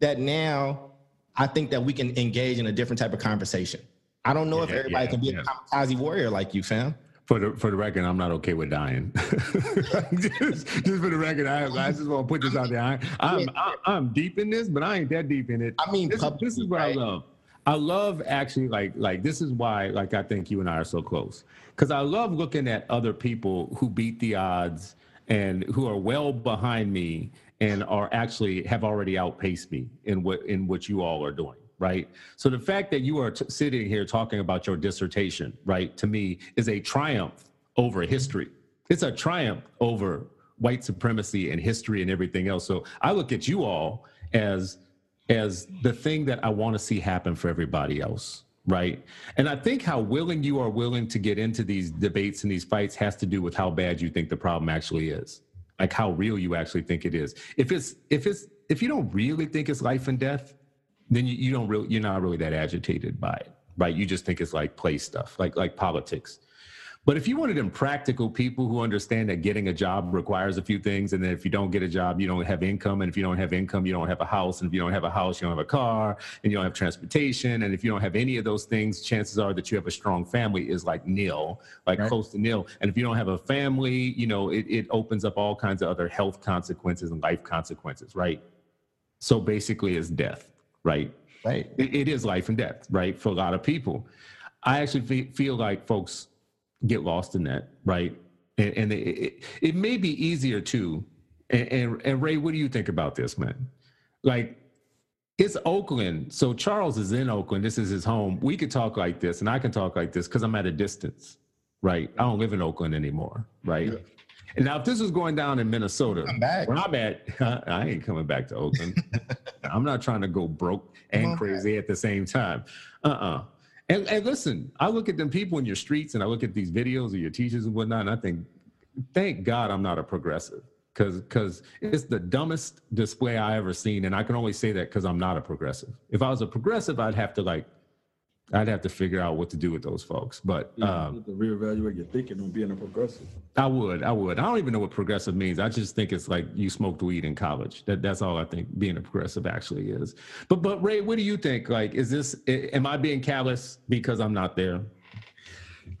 that now I think that we can engage in a different type of conversation. I don't know yeah, if everybody yeah, can be yeah. a kamikaze warrior like you, fam. For the for the record, I'm not okay with dying. [laughs] just, just for the record, I, I just want to put this out there. I, I'm I, I'm deep in this, but I ain't that deep in it. I mean, this, this is what right? I love. I love actually like like this is why like I think you and I are so close because I love looking at other people who beat the odds and who are well behind me and are actually have already outpaced me in what in what you all are doing right? So the fact that you are t- sitting here talking about your dissertation, right, to me is a triumph over history. It's a triumph over white supremacy and history and everything else. So I look at you all as as the thing that I want to see happen for everybody else, right? And I think how willing you are willing to get into these debates and these fights has to do with how bad you think the problem actually is. Like how real you actually think it is. If it's if it's if you don't really think it's life and death, then you, you don't really you're not really that agitated by it right you just think it's like play stuff like like politics but if you wanted them practical people who understand that getting a job requires a few things, and that if you don't get a job, you don't have income, and if you don't have income, you don't have a house, and if you don't have a house, you don't have a car, and you don't have transportation, and if you don't have any of those things, chances are that you have a strong family is like nil, like right. close to nil. And if you don't have a family, you know, it, it opens up all kinds of other health consequences and life consequences, right? So basically, it's death right? Right. It, it is life and death, right? For a lot of people. I actually feel like folks get lost in that, right? And, and it, it, it, may be easier too. And, and, and Ray, what do you think about this, man? Like, it's Oakland. So Charles is in Oakland. This is his home. We could talk like this, and I can talk like this because I'm at a distance, right? I don't live in Oakland anymore, right? Yeah. And now, if this was going down in Minnesota, Come back. where I'm at, [laughs] I ain't coming back to Oakland. [laughs] I'm not trying to go broke and crazy at the same time. Uh-uh. And, and listen, I look at them people in your streets and I look at these videos of your teachers and whatnot, and I think, thank God I'm not a progressive. Cause, cause it's the dumbest display I ever seen, and I can only say that because I'm not a progressive. If I was a progressive, I'd have to like, I'd have to figure out what to do with those folks. But You um, to reevaluate your thinking on being a progressive. I would, I would. I don't even know what progressive means. I just think it's like you smoked weed in college. That that's all I think being a progressive actually is. But but Ray, what do you think? Like, is this? Am I being callous because I'm not there?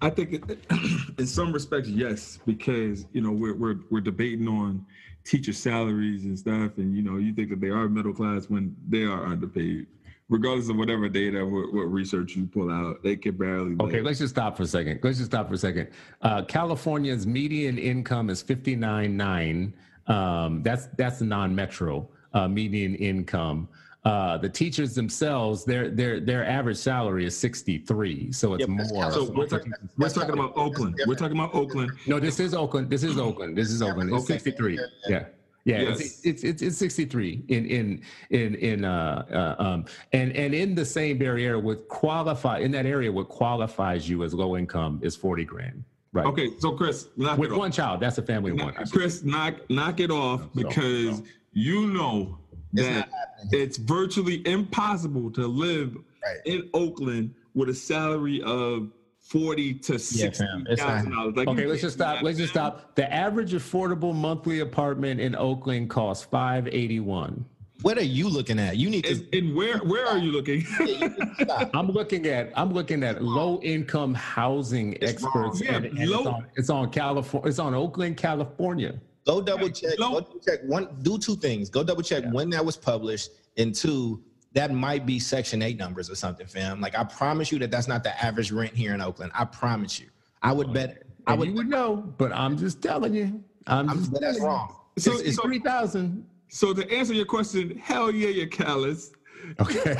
I think it, [clears throat] in some respects, yes, because you know we're we're we're debating on teacher salaries and stuff, and you know you think that they are middle class when they are underpaid, regardless of whatever data, what, what research you pull out, they can barely. Okay, live. let's just stop for a second. Let's just stop for a second. Uh, California's median income is fifty nine nine. Um, that's that's the non metro uh, median income. Uh, the teachers themselves, their their their average salary is sixty three, so it's Yeah, but that's more. So we're talking we're talking about Oakland. We're talking about Oakland. No, this is Oakland. This is Oakland. This is Oakland. It's 63. Yeah. Yeah, Yes. it's, it's it's it's 63 in in in in uh, uh um and and in the same Bay Area what qualify in that area what qualifies you as low income is 40 grand. Right. Okay, so Chris, knock With it off. one child, that's a family of one. Knock- Chris, knock knock it off because you know that not happening. it's virtually impossible to live Right. in Oakland with a salary of forty to Yeah, sixty fam, thousand dollars. Like, Okay, let's just stop. Let's just stop. The average affordable monthly apartment in Oakland costs 581. What are you looking at? You need to And, and where where are you looking? [laughs] I'm looking at I'm looking at low income housing It's experts. wrong. Yeah, and, and low- it's on it's on California. It's on Oakland, California. Go double check. Low- Go double check one. Do two things. Go double check when that was published, and two, that might be Section Eight numbers or something, fam. Like I promise you that that's not the average rent here in Oakland. I promise you. I would bet. I would. you would know, but I'm just telling you. I'm, I'm, just but that's telling you. wrong. So- It's, it's so- three thousand. so to answer your question, hell yeah, you're callous. Okay.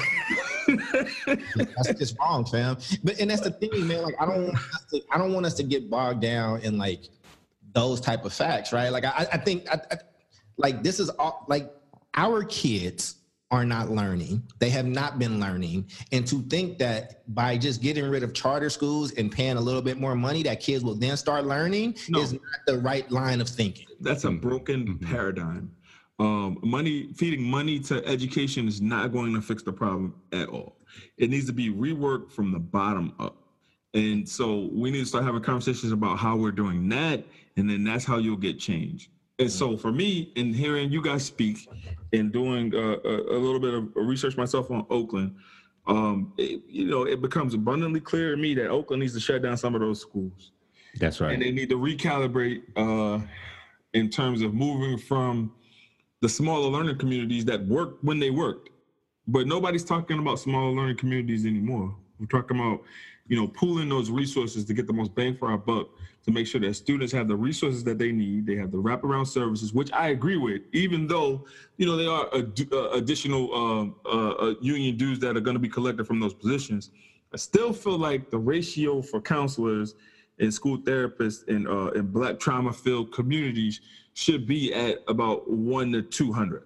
[laughs] That's just wrong, fam. But and that's the thing, man. Like I don't want us to. I don't want us to get bogged down in like those type of facts, right? Like I, I think, I, I, like this is all like our kids are not learning. They have not been learning, and to think that by just getting rid of charter schools and paying a little bit more money, that kids will then start learning No. is not the right line of thinking. That's a broken paradigm. Um, money feeding money to education is not going to fix the problem at all. It needs to be reworked from the bottom up. And so we need to start having conversations about how we're doing that, and then that's how you'll get change. And so for me, in hearing you guys speak and doing uh, a, a little bit of research myself on Oakland, um, it, you know, it becomes abundantly clear to me that Oakland needs to shut down some of those schools That's right. and they need to recalibrate uh, in terms of moving from the smaller learning communities that worked when they worked. But nobody's talking about smaller learning communities anymore. We're talking about, you know, pooling those resources to get the most bang for our buck to make sure that students have the resources that they need. They have the wraparound services, which I agree with, even though, you know, there are ad- uh, additional um, uh, uh, union dues that are going to be collected from those positions. I still feel like the ratio for counselors and school therapists in uh, in Black trauma filled communities should be at about one to two hundred.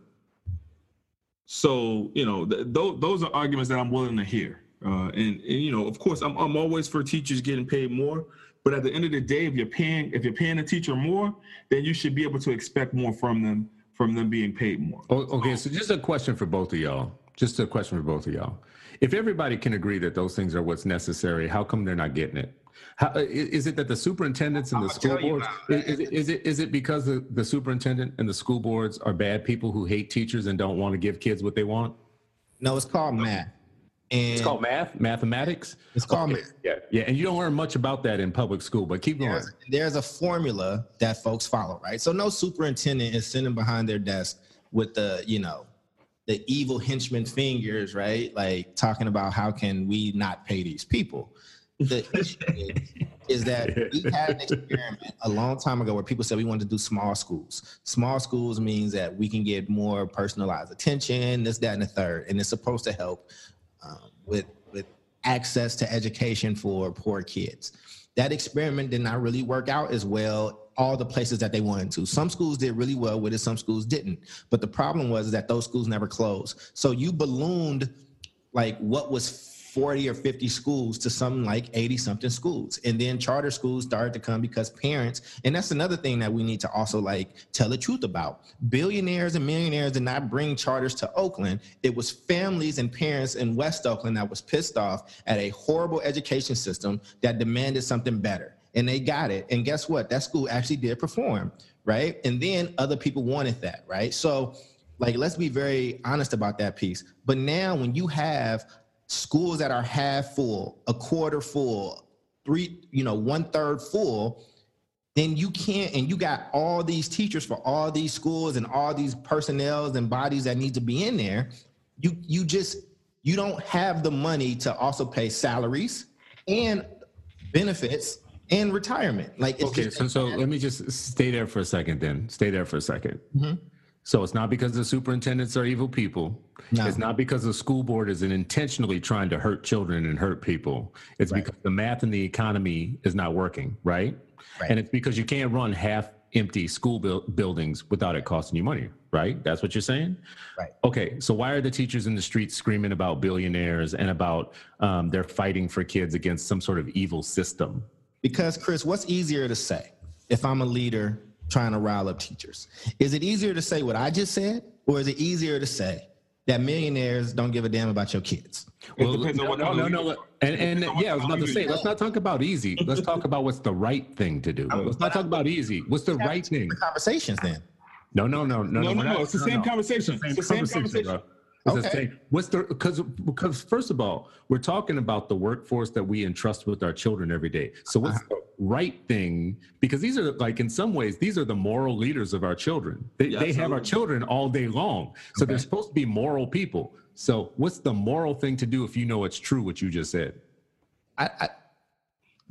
So you know th- th- those are arguments that I'm willing to hear. Uh, and, and you know, of course, I'm I'm always for teachers getting paid more. But at the end of the day, if you're paying if you're paying a teacher more, then you should be able to expect more from them from them being paid more. Oh, okay, so just a question for both of y'all. Just a question for both of y'all. If everybody can agree that those things are what's necessary, how come they're not getting it? How, i- is it that the superintendents and the school tell you boards? how, Is, it- is it is it because the, the superintendent and the school boards are bad people who hate teachers and don't want to give kids what they want? No, it's called math, and It's called math, mathematics. It's called Okay, math. Yeah, yeah, and you don't learn much about that in public school. But keep going. there's, there's a formula that folks follow, right? So no superintendent is sitting behind their desk with the, you know, the evil henchman fingers, right? Like talking about how can we not pay these people. The [laughs] issue is, is that we had an experiment a long time ago where people said we wanted to do small schools. Small schools means that we can get more personalized attention, this, that, and the third, and it's supposed to help um, with with access to education for poor kids. That experiment did not really work out as well all the places that they wanted to. Some schools did really well with it, some schools didn't. But the problem was that those schools never closed. So you ballooned like what was 40 or 50 schools to something like 80 something schools. And then charter schools started to come because parents, and that's another thing that we need to also like tell the truth about. Billionaires and millionaires did not bring charters to Oakland. It was families and parents in West Oakland that was pissed off at a horrible education system that demanded something better. And they got it. And guess what? That school actually did perform, right? And then other people wanted that, right? So like let's be very honest about that piece. But now when you have schools that are half full, a quarter full, three, you know, one third full, then you can't, and you got all these teachers for all these schools and all these personnels and bodies that need to be in there. You you just you don't have the money to also pay salaries and benefits and retirement. Like it's Okay, just- so so let me just stay there for a second. Then stay there for a 2nd Mhm. So it's not because the superintendents are evil people. No. It's not because the school board is intentionally trying to hurt children and hurt people. It's Right. because the math and the economy is not working, right? Right. And it's because you can't run half empty school buil- buildings without it costing you money, right? That's what you're saying? Right. Okay, so why are the teachers in the streets screaming about billionaires and about um, they're fighting for kids against some sort of evil system? Because, Chris, what's easier to say if I'm a leader trying to rile up teachers? Is it easier to say what I just said, or is it easier to say that millionaires don't give a damn about your kids? It Well, depends on no, what no, kind no, no. And, and Depends on what yeah, I was about to say, let's not talk about easy. [laughs] Let's talk about what's the right thing to do. Let's not talk about easy. What's the right thing? Conversations then. No, no, no, no, No, we're no, no. It's the same no. conversation. It's the same conversation. Bro. It's the Okay. same. What's the because because first of all, we're talking about the workforce that we entrust with our children every day. So what's Uh-huh. the right thing? Because these are like in some ways these are the moral leaders of our children. They, Yeah, they have our children all day long. So they're supposed to be moral people. So what's the moral thing to do if you know it's true what you just said? I, I,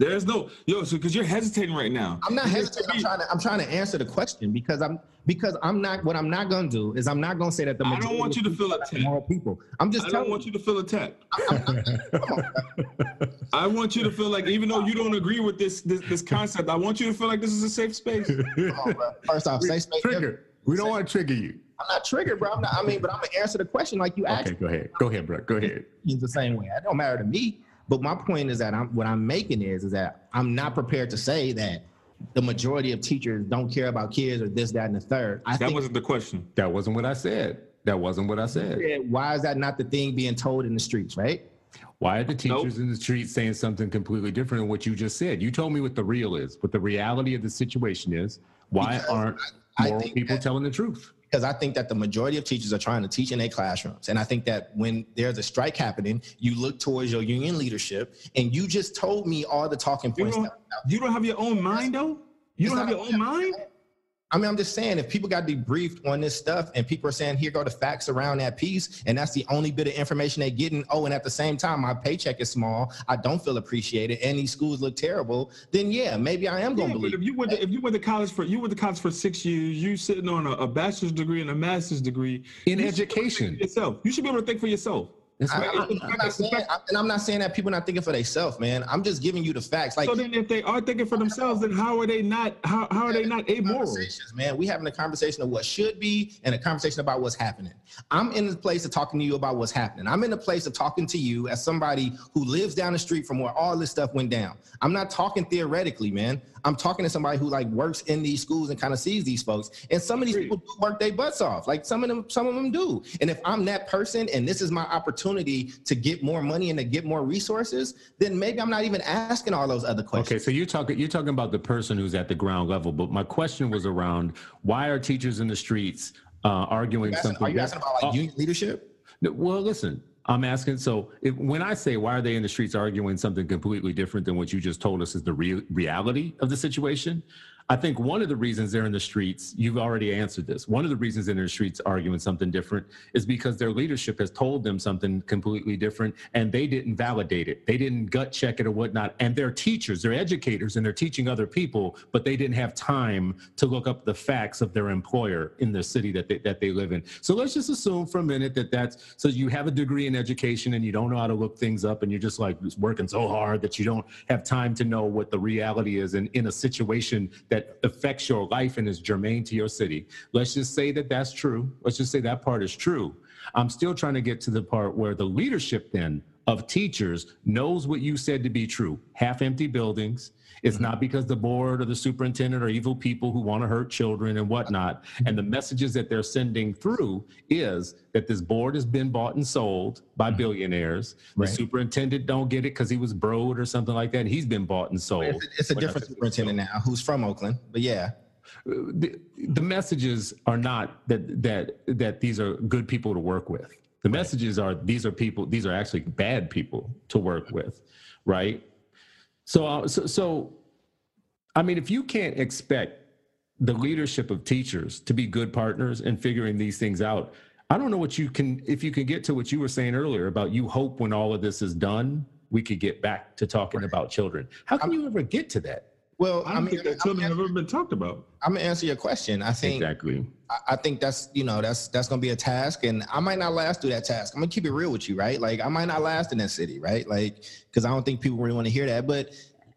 There's no yo, so because you're hesitating right now. I'm not hesitating. I'm trying to. I'm trying to answer the question because I'm because I'm not. What I'm not going to do is I'm not going to say that the. I don't want of you to people feel are attacked. Moral people. I'm just I telling don't want you to feel attacked. [laughs] [laughs] I want you to feel like even though you don't agree with this this, this concept, I want you to feel like this is a safe space. [laughs] Come on, bro. First off, safe space. Trigger. We don't want to trigger you. I'm not triggered, bro. I'm not. I mean, but I'm gonna answer the question like you asked. Okay, go ahead. Go ahead, bro. Go ahead. me the same way. It don't matter to me. But my point is that I'm what I'm making is is that I'm not prepared to say that the majority of teachers don't care about kids or this, that, and the third. I That think wasn't the question. That wasn't what I said. That wasn't what I said. why is that not the thing being told in the streets, right? Why are the teachers in the streets saying something completely different than what you just said? You told me what the real is, what the reality of the situation is. Why Because aren't I moral think people that- telling the truth? Because I think that the majority of teachers are trying to teach in their classrooms. And I think that when there's a strike happening, you look towards your union leadership and you just told me all the talking You points. don't, that- you don't have your own mind though? You It's don't have your own mind? I mean, I'm just saying, if people got debriefed on this stuff and people are saying, here go the facts around that piece, and that's the only bit of information they're getting, oh, and at the same time, my paycheck is small, I don't feel appreciated, and these schools look terrible, then yeah, maybe I am going Yeah, to but believe. if you went to, if you went to college for you went to college for six years, you sitting on a, a bachelor's degree and a master's degree In you should be able to think education. for yourself. You should be able to think for yourself. That's I, am not saying, I, and I'm not saying that people are not thinking for themselves, man. I'm just giving you the facts. Like So then, if they are thinking for themselves, then how are they not? How, how are they not amoral? man. We having a conversation of what should be and a conversation about what's happening. I'm in the place of talking to you about what's happening. I'm in the place of talking to you as somebody who lives down the street from where all this stuff went down. I'm not talking theoretically, man. I'm talking to somebody who like works in these schools and kind of sees these folks. And some of these people do work their butts off. Like some of them, some of them do. And if I'm that person and this is my opportunity to get more money and to get more resources, then maybe I'm not even asking all those other questions. Okay, so you're talking you're talking about the person who's at the ground level, but my question was around why are teachers in the streets uh, arguing Are asking- something? Are you asking about like Oh, union leadership? well, listen, I'm asking. So if, when I say why are they in the streets arguing something completely different than what you just told us is the real reality of the situation, I think one of the reasons they're in the streets, you've already answered this. One of the reasons they're in the streets arguing something different is because their leadership has told them something completely different and they didn't validate it. They didn't gut check it or whatnot. And they're teachers, they're educators, and they're teaching other people, but they didn't have time to look up the facts of their employer in the city that they, that they live in. So let's just assume for a minute that that's so you have a degree in education and you don't know how to look things up and you're just like working so hard that you don't have time to know what the reality is in, in a situation that affects your life and is germane to your city. Let's just say that that's true. Let's just say that part is true. I'm still trying to get to the part where the leadership then of teachers knows what you said to be true half empty buildings. It's not because the board or the superintendent are evil people who want to hurt children and whatnot. And the messages that they're sending through is that this board has been bought and sold by mm-hmm. billionaires. The Right. superintendent don't get it because he was Broad or something like that. He's been bought and sold. It's a, it's a different think- superintendent now who's from Oakland, but yeah. Uh, the, the messages are not that that that these are good people to work with. The messages are these are people these are actually bad people to work with, right? So uh, so so I mean if you can't expect the leadership of teachers to be good partners in figuring these things out, I don't know what you can if you can get to what you were saying earlier about you hope when all of this is done, we could get back to talking about children. How can you ever get to that? Well, I I, don't mean, think that children have ever been talked about. I'm gonna answer your question. I think Exactly. I- I think that's you know that's that's gonna be a task, and I might not last through that task. I'm gonna keep it real with you, right? Like I might not last in that city, right? Like because I don't think people really want to hear that. But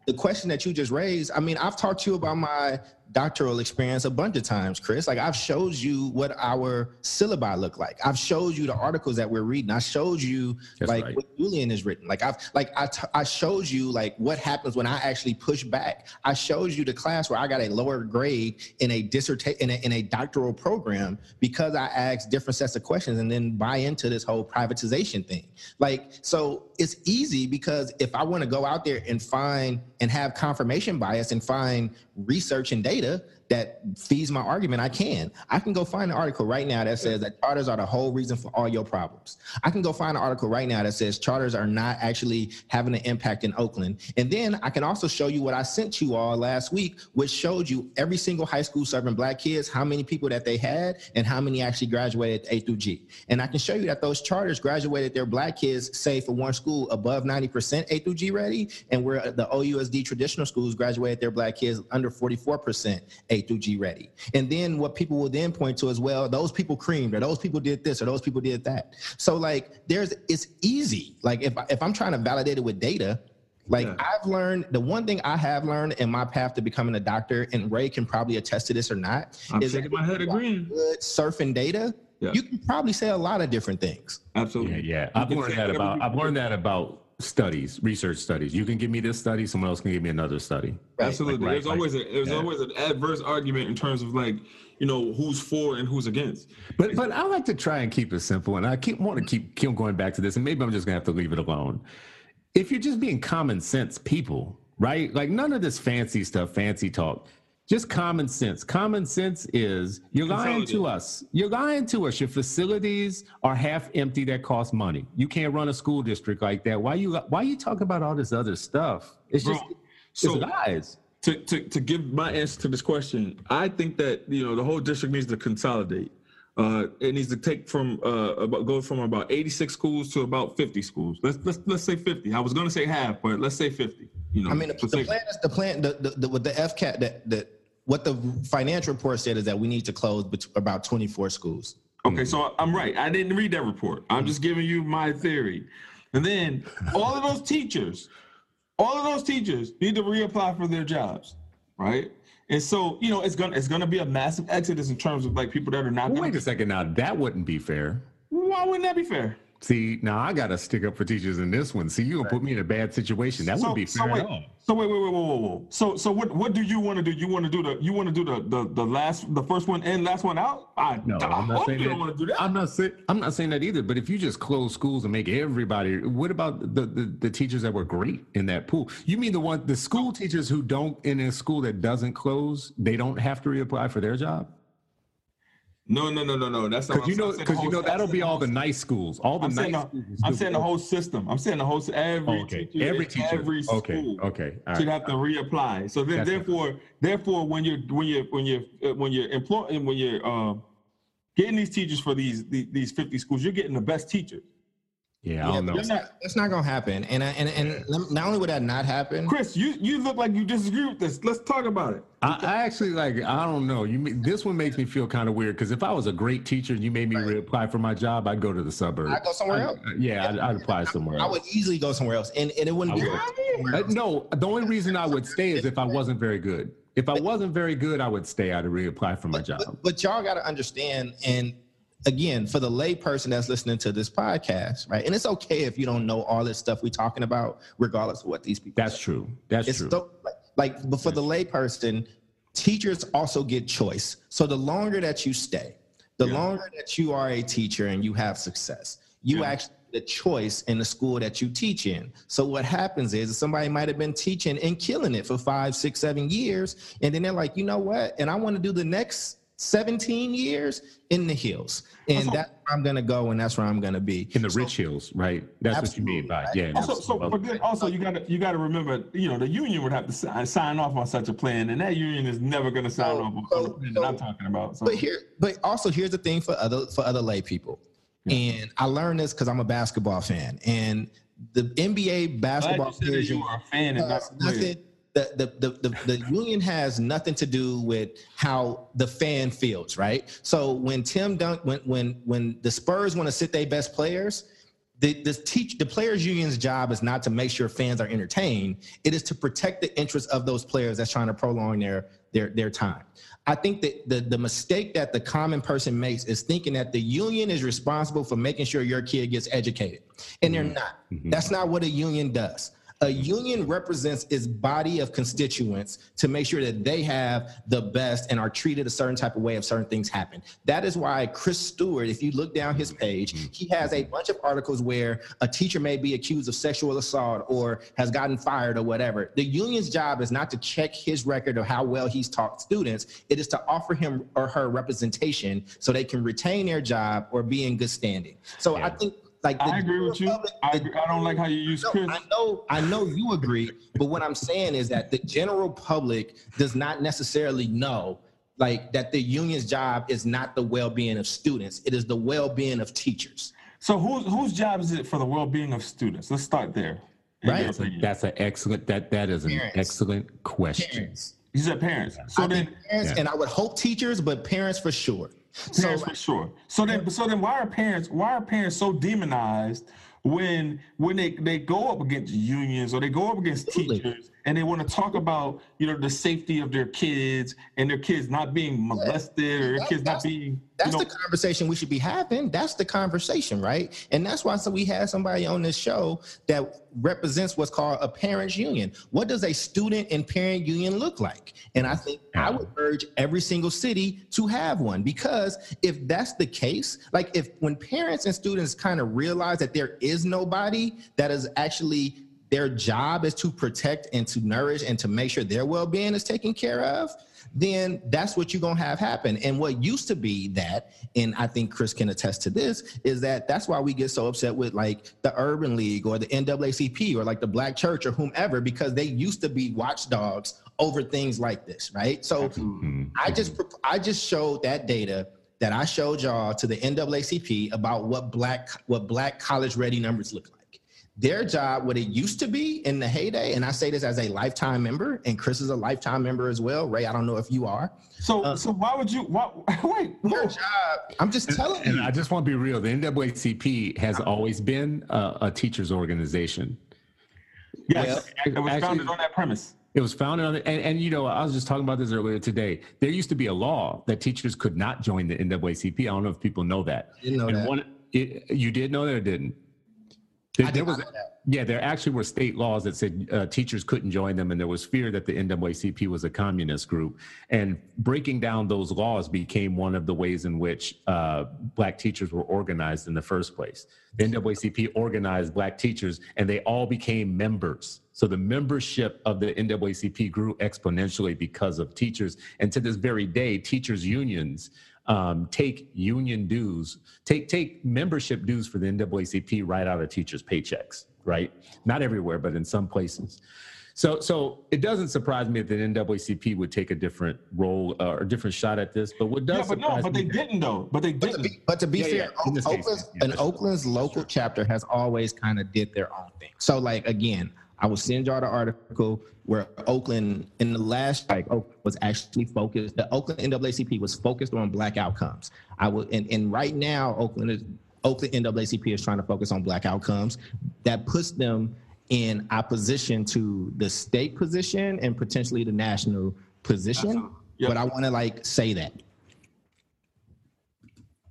the question that you just raised, I mean, I've talked to you about my doctoral experience a bunch of times, Chris. Like I've showed you what our syllabi look like. I've showed you the articles that we're reading. I showed you That's like right. what Julian has written. Like I've like I, t- I showed you like what happens when I actually push back. I showed you the class where I got a lower grade in a dissertation in a, in a doctoral program because I asked different sets of questions and then buy into this whole privatization thing. Like so it's easy because if I want to go out there and find and have confirmation bias and find research and data that feeds my argument, I can. I can go find an article right now that says that charters are the whole reason for all your problems. I can go find an article right now that says charters are not actually having an impact in Oakland. And then I can also show you what I sent you all last week, which showed you every single high school serving black kids, how many people that they had, and how many actually graduated A through G. And I can show you that those charters graduated their black kids, say for one school, above 90% A through G ready, and where the OUSD traditional schools graduated their black kids under 44% A through G ready. And then what people will then point to as well, those people creamed, or those people did this, or those people did that. So like, there's it's easy. Like if I- if I'm trying to validate it with data. Like Yeah. I've learned the one thing I have learned in my path to becoming a doctor, and Ray can probably attest to this or not, I'm is shaking that my head if you agreeing. Good surfing data, Yeah. you can probably say a lot of different things. Absolutely. yeah. I've learned that about I've learned that about studies, research studies. You can give me this study, someone else can give me another study. Right. Absolutely. Like, there's right, always like, a there's yeah. always an adverse argument in terms of like, you know, who's for and who's against. But but I like to try and keep it simple, and I keep want to keep keep going back to this, and maybe I'm just gonna have to leave it alone. If you're just being common sense people, right? Like none of this fancy stuff, fancy talk. Just common sense. Common sense is you're lying to us. You're lying to us. Your facilities are half empty that cost money. You can't run a school district like that. Why you why you talk about all this other stuff? It's Bro, just so- it's lies. to, to, to give my answer to this question, I think that you know the whole district needs to consolidate. Uh, it needs to take from uh, about go from about 86 schools to about 50 schools. Let's let's let's say 50. I was going to say half, but let's say 50. You know, I mean, the, the plan is the plan. The, the, the with the FCMAT that that what the financial report said is that we need to close bet- about 24 schools. Okay, so I'm right. I didn't read that report. I'm just giving you my theory. And then all of those teachers, all of those teachers need to reapply for their jobs, right? And so, you know, it's gonna it's gonna be a massive exodus in terms of like people that are not Well, gonna wait a second now. That wouldn't be fair. why wouldn't that be fair? See, now I got to stick up for teachers in this one. See, you gonna put me in a bad situation. That So, wouldn't be so fair wait, at all. so wait, wait, wait, whoa, whoa, whoa. So, so what, what do you want to do? You want to do the, you want to do the, the, the last, the first one in, last one out? I, No, I I'm not saying you that. don't want to do that. I'm not saying I'm not saying that either. But if you just close schools and make everybody, what about the, the the teachers that were great in that pool? You mean the one the school teachers who don't in a school that doesn't close, they don't have to reapply for their job? No, no, no, no, no. That's not Because you know, because you know that'll be all the nice schools, all the I'm saying, nice. the, schools I'm saying the whole system. I'm saying the whole every Oh, okay. teacher, Every teacher. every school okay, all should right. have to reapply. So then, That's it. therefore, therefore, when you're when you're when you're uh, when you're employing when you're uh, getting these teachers for these, these these 50 schools, you're getting the best teachers. Yeah, I don't know. That's not, that's not gonna happen. And I, and and not only would that not happen, Chris, you you look like you disagree with this. Let's talk about it. I, I actually like. I don't know. You. ma- This one makes me feel kind of weird because if I was a great teacher and you made me reapply for my job, I'd go to the suburbs. I'd go somewhere else. Yeah, I'd, I'd apply somewhere I would easily go somewhere else, and, and it wouldn't I be. would. Uh, no, the only reason I would stay is if I wasn't very good. If I wasn't very good, I would stay. I'd reapply for my job. But, but y'all got to understand, and again, for the lay person that's listening to this podcast, right? And it's okay if you don't know all this stuff we're talking about, regardless of what these people. That's say. true. That's It's true. so like, like, but for the lay person, teachers also get choice. So the longer that you stay, the longer that you are a teacher and you have success, you Yeah. actually the choice in the school that you teach in. So what happens is somebody might have been teaching and killing it for five, six, seven years, and then they're like, you know what? And I want to do the next 17 years in the hills, and that's where I'm gonna go, and that's where I'm gonna be. in the rich hills, right? That's what you mean by yeah. Also, so but then also you got to you got to remember, you know, the union would have to sign, sign off on such a plan, and that union is never going to sign So- off on so- the plan that I'm talking about. So But here, but also here's the thing for other for other lay people, and I learned this because I'm a basketball fan, and the NBA basketball you said that players. you are a fan and not uh, a player. The, the, the, the, the union has nothing to do with how the fan feels, right? So when Tim Dunk, when when when the Spurs want to sit their best players, the, the teach the players union's job is not to make sure fans are entertained. It is to protect the interests of those players that's trying to prolong their their their time. I think that the, the mistake that the common person makes is thinking that the union is responsible for making sure your kid gets educated. And they're mm-hmm. not. Mm-hmm. That's not what a union does. A union represents its body of constituents to make sure that they have the best and are treated a certain type of way if certain things happen. That is why Chris Stewart, if you look down his mm-hmm. page, mm-hmm. he has a bunch of articles where a teacher may be accused of sexual assault or has gotten fired or whatever. The union's job is not to check his record of how well he's taught students. It is to offer him or her representation so they can retain their job or be in good standing. So I think like the I agree with you. I, the- agree. I don't like how you use no, Chris. I know, I know you agree, but what I'm saying is that the general public does not necessarily know, like that the union's job is not the well-being of students; it is the well-being of teachers. So whose whose job is it for the well-being of students? Let's start there. Right. That's, a, that's an excellent. That that is an excellent question. Parents, You said parents. So I then parents, yeah. and I would hope teachers, but parents for sure. So parents for sure. So then, so then, why are parents? Why are parents so demonized when when they they go up against unions or they go up against Absolutely. teachers and they want to talk about you know the safety of their kids and their kids not being molested or their kids not that's- you know the conversation we should be having. That's the conversation, right? And that's why so we had somebody on this show that represents what's called a parents union. What does a student and parent union look like? And I think I would urge every single city to have one because if that's the case, like if when parents and students kind of realize that there is nobody that is actually their job is to protect and to nourish and to make sure their well-being is taken care of then that's what you're going to have happen and what used to be that and i think chris can attest to this is that that's why we get so upset with like the urban league or the naacp or like the black church or whomever because they used to be watchdogs over things like this right so Mhm. I just I just showed that data that I showed y'all to the NAACP about what black what black college ready numbers look like. Their job, what it used to be in the heyday, and I say this as a lifetime member, and Chris is a lifetime member as well. Ray, I don't know if you are. so uh, so why would you why [laughs] wait Their no. job, I'm just telling And you. I just want to be real. The NAACP has always been a, a teachers organization. yes it was actually- founded on that premise It was founded on the, and, and you know, I was just talking about this earlier today. There used to be a law that teachers could not join the NAACP. I don't know if people know that. Didn't know And that. One, it, you did know that or didn't? There, there was, not know that. yeah, there actually were state laws that said uh, teachers couldn't join them, and there was fear that the NAACP was a communist group. And breaking down those laws became one of the ways in which uh, black teachers were organized in the first place. The NAACP organized black teachers, and they all became members. So the membership of the NAACP grew exponentially because of teachers. And to this very day, teachers' unions um, take union dues, take take membership dues for the NAACP right out of teachers' paychecks. Right, not everywhere, but in some places. So, so it doesn't surprise me that the NAACP would take a different role uh, or a different shot at this. But what does Yeah, but no, but me they didn't though. But they But to didn't. be, but to be Yeah, fair, yeah, in this case, Oakland's, yeah, an that's- Oakland's local chapter has always kind of did their own thing. So, like again, I will send y'all the article where Oakland in the last like Oakland was actually focused. The Oakland NAACP was focused on black outcomes. I will, and, and right now Oakland is Oakland NAACP is trying to focus on black outcomes. That puts them in opposition to the state position and potentially the national position. Yep. But I want to like say that.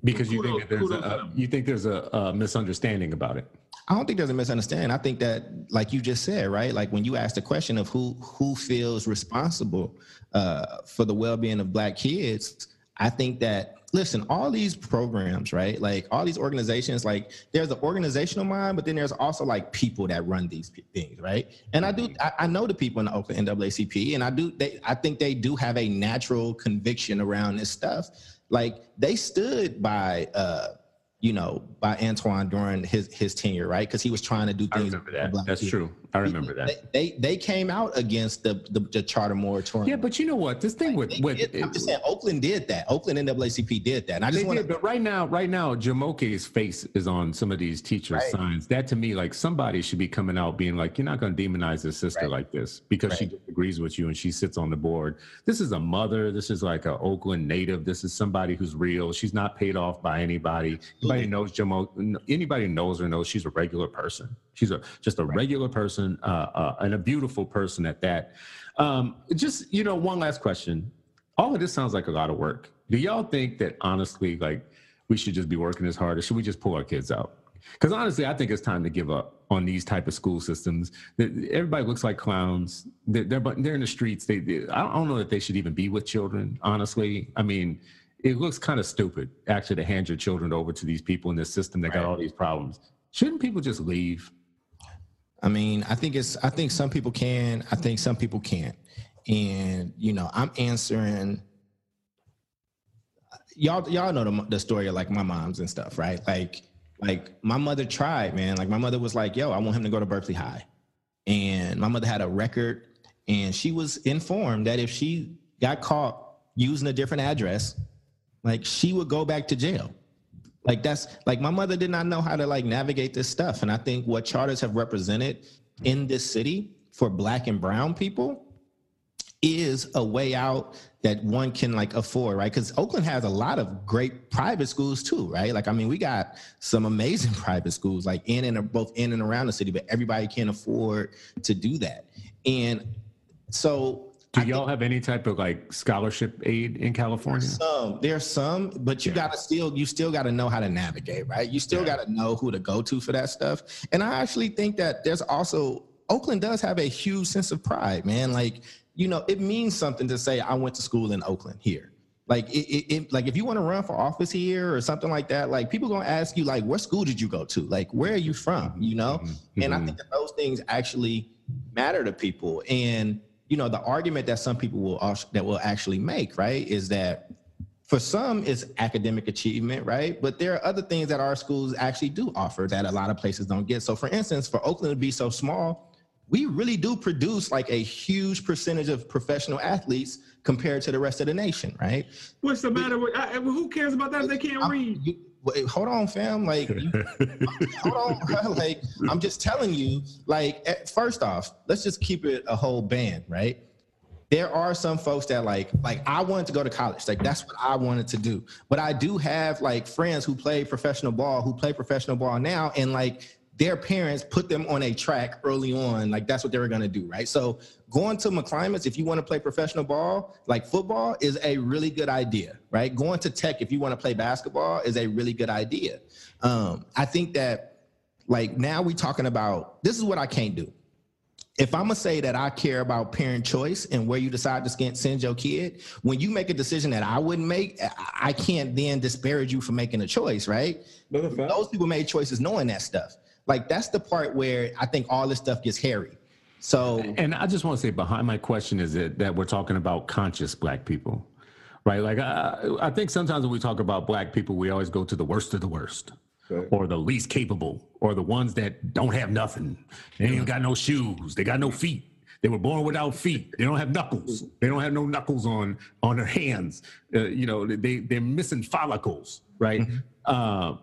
because you think that there's kudos to a, you think there's a, a misunderstanding about it. I don't think there's a misunderstanding. I think that, like you just said, right? Like when you ask the question of who who feels responsible uh, for the well-being of Black kids, I think that listen, all these programs, right? Like all these organizations, like there's an organizational mind, but then there's also like people that run these p- things, right? And I do, I, I know the people in the Oakland NAACP, and I do, they, I think they do have a natural conviction around this stuff. Like they stood by. uh you know, by Antwan during his his tenure, right? Because he was trying to do I things. remember that. That's kids. true. I remember that. They, they they came out against the the, the charter moratorium. Yeah, but you know what? This thing with with did- I'm just saying, Oakland did that. Oakland NAACP did that. And I just want did, but right now, right now, Jumoke's face is on some of these teachers' Right. signs. That to me, like somebody should be coming out being like, "You're not going to demonize this sister Right. like this because she disagrees with you and she sits on the board." This is a mother. This is like a Oakland native. This is somebody who's real. She's not paid off by anybody. Anybody knows Jamoke. Anybody knows her knows she's a regular person. She's a just a regular person uh, uh, and a beautiful person at that. Um, just you know, one last question. All of this sounds like a lot of work. Do y'all think that honestly, like, we should just be working as hard, or should we just pull our kids out? Because honestly, I think it's time to give up on these type of school systems. That everybody looks like clowns. They're they're, but they're in the streets. They, they I don't know that they should even be with children. Honestly, I mean, it looks kind of stupid actually to hand your children over to these people in this system that got all these problems. Shouldn't people just leave? I mean, I think it's I think some people can, I think some people can't. And you know, I'm answering y'all y'all know the, the story of like my mom's and stuff, right? Like like my mother tried, man. Like my mother was like, "Yo, I want him to go to Berkeley High." And my mother had a record and she was informed that if she got caught using a different address, like she would go back to jail like that's like my mother did not know how to like navigate this stuff. And i think what charters have represented in this city for black and brown people is a way out that one can like afford right? Because oakland has a lot of great private schools too right? Like i mean we got some amazing [laughs] private schools like in and both in and around the city but everybody can't afford to do that. And so Do I y'all have any type of like scholarship aid in California? some there's some but you Yeah. gotta still you still gotta know how to navigate right? You still Yeah. gotta know who to go to for that stuff. And i actually think that there's also oakland does have a huge sense of pride man. Like you know it means something to say i went to school in oakland here. Like it, it, it like if you want to run for office here or something like that like people gonna ask you like what school did you go to? Like where are you from? You know? And i Mhm. think that those things actually matter to people. And you know the argument that some people will that will actually make right is that for some it's academic achievement right but there are other things that our schools actually do offer that a lot of places don't get so for instance for oakland to be so small we really do produce like a huge percentage of professional athletes compared to the rest of the nation right What's the matter with? I- who cares about that if they can't I'm- read? you- wait, hold on fam like you- [laughs] hold on. [laughs] Like, I'm just telling you, like, eh, first off, let's just keep it a whole band, right? There are some folks that like, like I wanted to go to college. Like that's what I wanted to do. But I do have like friends who play professional ball, who play professional ball now, and like their parents put them on a track early on. Like that's what they were gonna do, right? So going to McClymonds, if you want to play professional ball, like football, is a really good idea, right? Going to Tech, if you want to play basketball, is a really good idea. Um, I think that like now we're talking about this is what I can't do. If I'm gonna say that I care about parent choice and where you decide to send your kid, when you make a decision that I wouldn't make, I- I can't then disparage you for making a choice, right? Those people made choices knowing that stuff. Like that's the part where I think all this stuff gets hairy. So And I just want to say behind my question is that, that we're talking about conscious black people. right? Like I, I think sometimes when we talk about black people, we always go to the worst of the worst, Right. or the least capable, or the ones that don't have nothing. They ain't got no shoes. They got no feet. They were born without feet. They don't have knuckles. They don't have no knuckles on on their hands. Uh, you know, they they're missing follicles, right? Uh,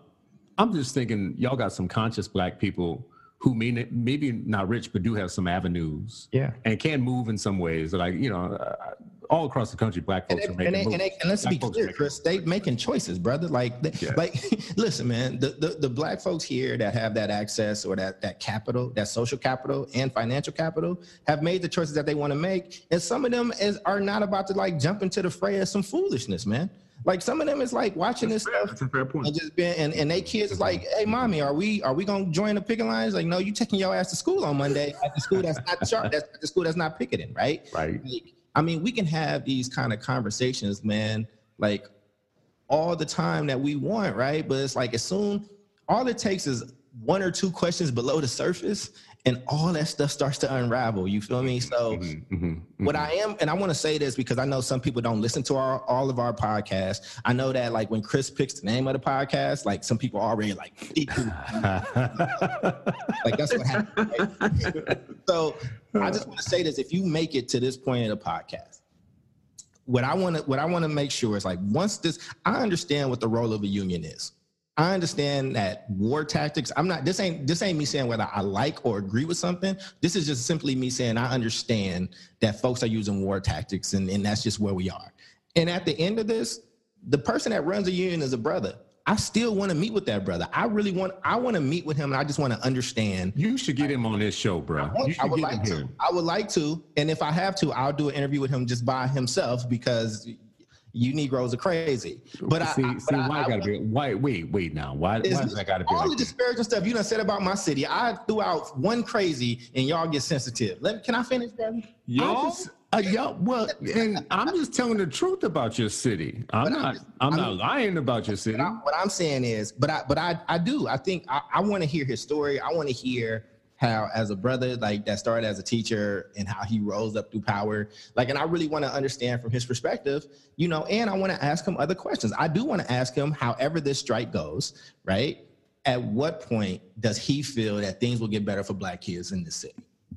I'm just thinking, y'all got some conscious black people who mean it, maybe not rich, but do have some avenues, Yeah. and can move in some ways. Like you know, uh, all across the country, black And, folks they, are making and, they, moves. and, they, and let's Black be clear, Chris. They making choices, brother. Like, they, Yeah. like, [laughs] listen, man. The, the the black folks here that have that access or that that capital, that social capital and financial capital, have made the choices that they want to make, and some of them is are not about to like jump into the fray of some foolishness, man. Like some of them is like watching this stuff That's a fair point. and just being and, and they kids is like, hey mommy, are we are we gonna join the picking lines? Like, no, you taking your ass to school on Monday at the school that's not sharp, that's the school that's not picketing, right? Right. Like, I mean, we can have these kind of conversations, man, like all the time that we want, right? But it's like as soon all it takes is one or two questions below the surface, and all that stuff starts to unravel. You feel me? So Mhm, what I am, and I want to say this because I know some people don't listen to our all of our podcasts. I know that like when Chris picks the name of the podcast, like some people already like, [laughs] like that's what happened. right? [laughs] so I just want to say this: if you make it to this point in the podcast, what I want to what I want to make sure is like once this, I understand what the role of a union is. I understand that war tactics. I'm not. This ain't. This ain't me saying whether I like or agree with something. This is just simply me saying I understand that folks are using war tactics, and, and that's just where we are. And at the end of this, the person that runs a union is a brother. I still want to meet with that brother. I really want. I want to meet with him, and I just want to understand You should get him on this show, bro. You I would get like him to. here. I would like to, and if I have to, I'll do an interview with him just by himself because you Negroes are crazy. But see, I, see, but I- why I gotta be? Why? Wait, wait. Now, why? Why it's- does that gotta be all like the disparaging stuff you done said about my city. I threw out one crazy, and y'all get sensitive. Let can I finish, brother? I Y'all, just- uh, yeah, well, and I'm just telling the truth about your city. I'm But I'm not. just- I'm I'm- not lying about your city. What, I, what I'm saying is, but I, but I, I do. I think I, I want to hear his story. I want to hear how, as a brother, like that started as a teacher and how he rose up through power. Like, and I really want to understand from his perspective, you know. And I want to ask him other questions. I do want to ask him, however this strike goes, right? At what point does he feel that things will get better for Black kids in this city?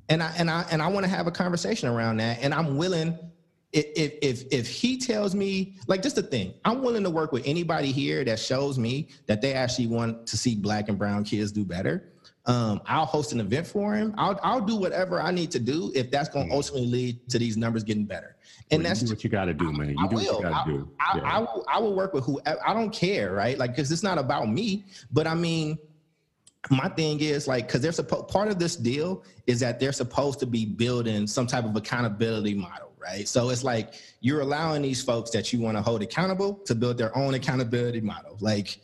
And I and I and I want to have a conversation around that. And I'm willing if if if he tells me like just the thing i'm willing to work with anybody here that shows me that they actually want to see black and brown kids do better um, i'll host an event for him i'll, I'll do whatever i need to do if that's going to ultimately lead to these numbers getting better and Well, that's what you got to do, man. You I do what you will. got I, to do. I, Yeah. I will. I will work with who. I don't care, right? Like, because it's not about me. But I mean, my thing is like, because they're supposed. Part of this deal is that they're supposed to be building some type of accountability model, right? So it's like you're allowing these folks that you want to hold accountable to build their own accountability model. Like,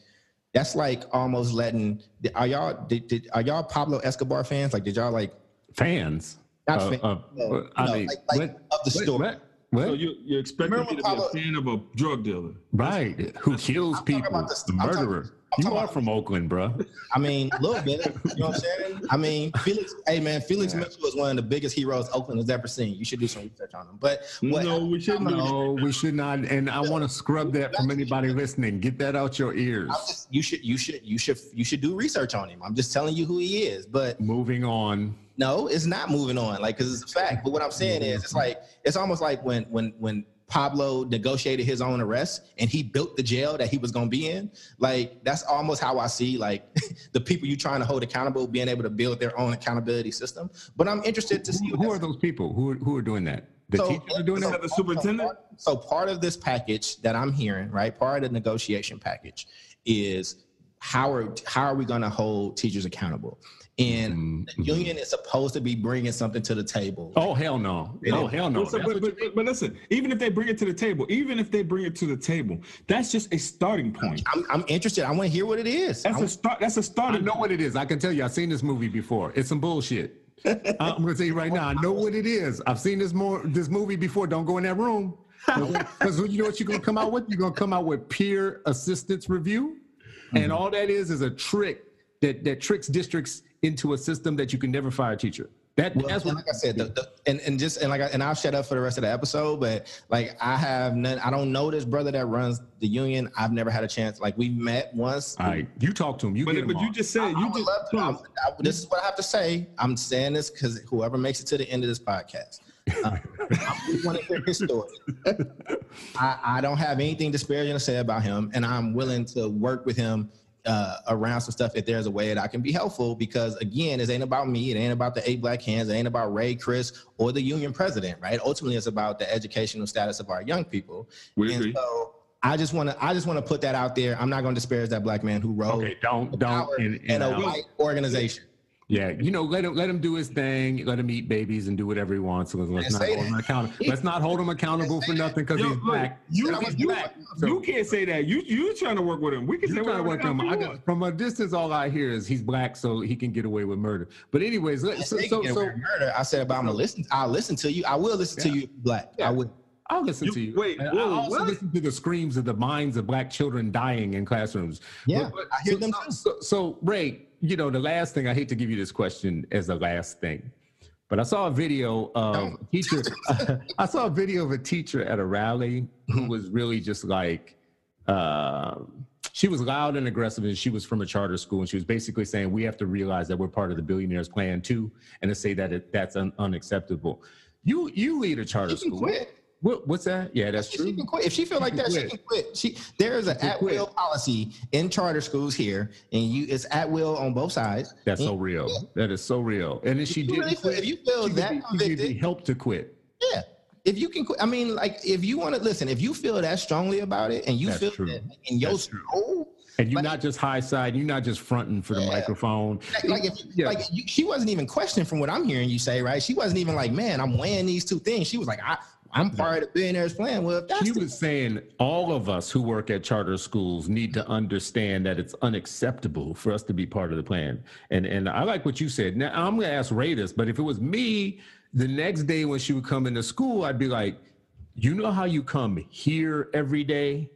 that's like almost letting. Are y'all? Did, did, are y'all Pablo Escobar fans? Like, did y'all like? fans. Not Uh, fan- uh, no, I no, mean, like- like what- of the what- story. What? What? so you you expect me to Pablo- be a fan of a drug dealer? right. Who kills talking people? about the- the I'm talking- murderer. You are from Oakland, bro. I mean, a little bit. You know what I'm saying? I mean, Felix. Hey, man, Felix Mitchell is one of the biggest heroes Oakland has ever seen. You should do some research on him. But what, No, we shouldn't. No, we should not. And I want to scrub that from anybody listening. Get that out your ears. Just, you should, you should, you should, you should do research on him. I'm just telling you who he is. But Moving on. no, it's not moving on. Like, because it's a fact. But what I'm saying is, it's like it's almost like when when when Pablo negotiated his own arrest and he built the jail that he was going to be in. Like that's almost how I see like [laughs] the people you trying to hold accountable being able to build their own accountability system. But I'm interested to see Who, who are those people? Who are, who are doing that? The So- teachers are doing so- that? The superintendent? So part of this package that I'm hearing, right? Part of the negotiation package is how are how are we going to hold teachers accountable? And the union is supposed to be bringing something to the table. Oh hell no! Oh hell no! Well, so- That's but, but, but, but listen, even if they bring it to the table, even if they bring it to the table, that's just a starting point. I'm, I'm interested. I want to hear what it is. That's a start. That's a I starting. I know what it is. I can tell you. I've seen this movie before. It's some bullshit. [laughs] I'm going to tell you right now. I know what it is. I've seen this more this movie before. Don't go in that room [laughs] because you know what you're going to come out with. You're going to come out with peer assistance review, Mm-hmm. and all that is is a trick that that tricks districts into a system that you can never fire a teacher. That, Well, that's what like I said, the, the, and and just and like I, and I'll shut up for the rest of the episode. But like I have none. I don't know this brother that runs the union. I've never had a chance. Like we met once. All right, you talk to him. You But, get him but you on. just said I you would just love to. I'm- I- this is what I have to say. I'm saying this because whoever makes it to the end of this podcast, uh, [laughs] I want to hear his story. I, I don't have anything disparaging to say about him, and I'm willing to work with him uh, around some stuff if there's a way that I can be helpful. Because again, it ain't about me. It ain't about the eight black hands. It ain't about Ray, Chris, or the union president. Right? Ultimately, it's about the educational status of our young people. We and agree. so I just want to. I just want to put that out there. I'm not going to disparage that black man who wrote okay, don't don't and, in and, a uh, white organization. Yeah, you know, let him let him do his thing. Let him eat babies and do whatever he wants. Let's And not hold him accountable. Let's not hold him accountable for nothing because he's black. you, And you, black, you can't say that. You you trying to work with him. We can say trying whatever work him. I got, from a distance, all I hear is he's black, so he can get away with murder. But anyways, let, so so, so murder. I said, but I'm gonna listen. I'll listen to you. I will listen to you, black. Yeah. I would. I'll listen You- to you. wait, whoa, I'll also what? listen to the screams of the minds of black children dying in classrooms. Yeah, I hear so, them so- So, so, Ray, you know, the last thing I hate to give you this question as the last thing, but I saw a video of a teacher. [laughs] I saw a video of a teacher at a rally who was really just like. Uh, she was loud and aggressive, and she was from a charter school, and she was basically saying we have to realize that we're part of the billionaires' plan too, and to say that it, that's un, unacceptable. You you lead a charter school. Quit. What, what's that? Yeah, that's She true. can quit if she feel like that. She can quit. She there is an at will policy in charter schools here, and you it's at will on both sides. That's so And- real. That is so real. And if she didn't really quit, if you feel she that would be, she be helped to quit. Yeah. If you can quit, I mean, like if you want to listen, if you feel that strongly about it, and you That's feel true. that in your That's true. And you're Like- not just high side, you're not just fronting for the Yeah. microphone. like, like if Yeah. like you, she wasn't even questioning from what I'm hearing you say, right? She wasn't even like, man, I'm weighing these two things. She was like, I, I'm part of billionaires plan. Well, if that's She was saying all of us who work at charter schools need to understand that it's unacceptable for us to be part of the plan. And and I like what you said. Now I'm gonna ask Ray this, but if it was me, the next day when she would come into school, I'd be like, you know how you come here every day?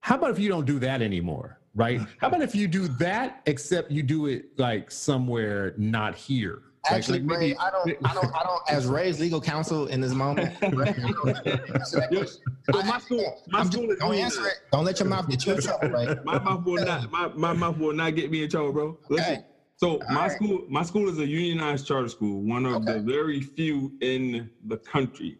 How about if you don't do that anymore? Right? How about if you do that, except you do it like somewhere not here? Like- actually, like Ray, maybe- I don't, I don't, I don't. As Ray's legal counsel in this moment, [laughs] Ray, I don't answer that Yo, question. so my school- my I'm school just- is don't answer it. Don't let your mouth get you in trouble, Ray. [laughs] My mouth will not. My, my mouth will not get me in trouble, bro. Listen. Okay. So my right. school, my school is a unionized charter school, one of Okay. the very few in the country.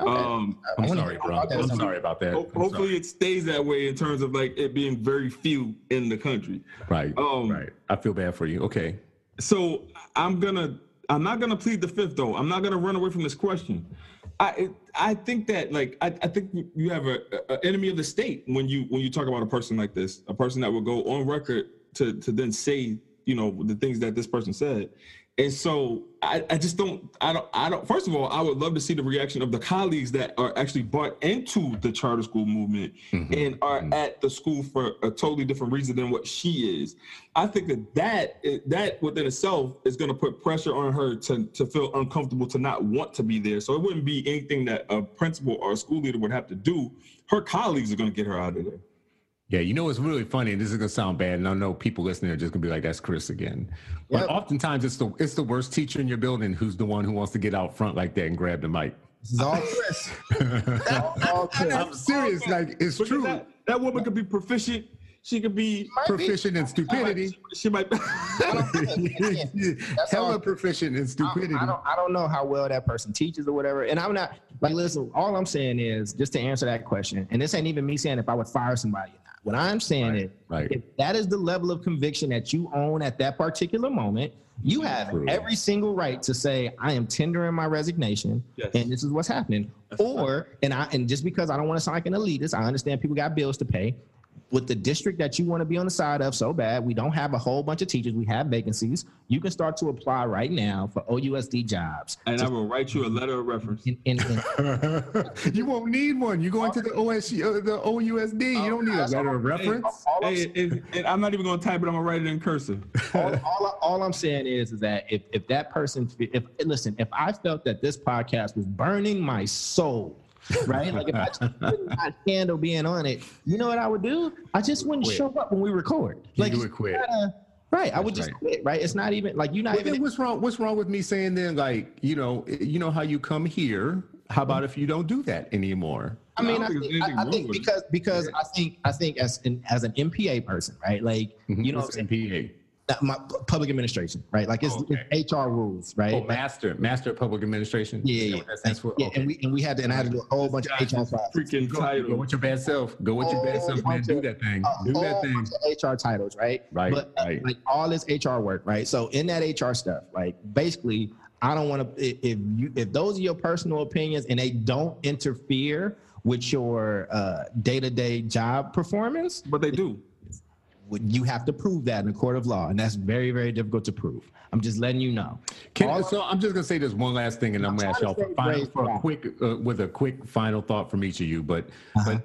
Okay. Um, I I'm sorry, bro. about that I'm sometime. sorry about that. ho- hopefully sorry. it stays that way in terms of like it being very few in the country. Right. Um, right. I feel bad for you. Okay. So I'm gonna, I'm not gonna plead the fifth though. I'm not gonna run away from this question. I, I think that like I, I think you have a, a enemy of the state when you when you talk about a person like this, a person that will go on record to to then say you know the things that this person said. And so I, I just don't I don't I don't first of all I would love to see the reaction of the colleagues that are actually bought into the charter school movement mm-hmm. and are mm-hmm. at the school for a totally different reason than what she is. I think that that that within itself is going to put pressure on her to to feel uncomfortable to not want to be there. So it wouldn't be anything that a principal or a school leader would have to do. Her colleagues are going to get her out of there. Yeah, you know what's really funny, and this is gonna sound bad, and I know people listening are just gonna be like, "That's Chris again." But Yep. oftentimes, it's the it's the worst teacher in your building who's the one who wants to get out front like that and grab the mic. This is all Chris. all, [laughs] all Chris. I'm serious, like it's Because true. That, that woman could be proficient. She could be. Might be. Proficient in stupidity, She might. [laughs] [laughs] That's hella all. proficient in I, stupidity. I don't I don't know how well that person teaches or whatever. And I'm not like listen, all I'm saying is just to answer that question, and this ain't even me saying if I would fire somebody or not. What I'm saying is right. if that is the level of conviction that you own at that particular moment, you have True. every single right to say, I am tendering my resignation Yes. and this is what's happening. or and I and just because I don't want to sound like an elitist, I understand people got bills to pay. With the district that you want to be on the side of so bad, we don't have a whole bunch of teachers. We have vacancies. You can start to apply right now for OUSD jobs. and I will write you a letter of reference. In, in, in, [laughs] you won't need one. You go into the OSU, uh, the OUSD. You don't need a letter of reference. all I'm Hey, and, and I'm not even going to type it. I'm going to write it in cursive. all, [laughs] all, all I'm saying is, is that if, if that person, if listen, if I felt that this podcast was burning my soul, right? Like if I just [laughs] could not handle being on it, you know what I would do? I just wouldn't Quit. show up when we record. You Like would quit. gotta- Right. I would That's just quit. Right. It's not even like you're not Well, even. then what's wrong? What's wrong with me saying then, like, you know, you know how you come here? How about if you don't do that anymore? I mean, I think I, I think because because I think I think as an as an MPA person, right? Like mm-hmm. you know, what I'm saying? MPA. My public administration, right? Like it's, Okay. it's HR rules, right? Oh, Like, master, master of public administration. yeah, yeah, what that for? yeah. Okay. And we and we had to and I had to do a whole bunch of HR. Freaking Go title. with your bad self. Go with your bad self, man. Do that thing. Do that thing. HR titles, right? Right, But right. like all this HR work, right? So in that HR stuff, like basically, I don't want to. If you if those are your personal opinions and they don't interfere with your uh, day-to-day job performance, But they do. Would- you have to prove that in a court of law, and that's very very difficult to prove. I'm just letting you know. Can, All- so I'm just gonna say this one last thing, and I'm gonna ask y'all for, final, for a quick, uh, with a quick final thought from each of you. But, Uh-huh. but,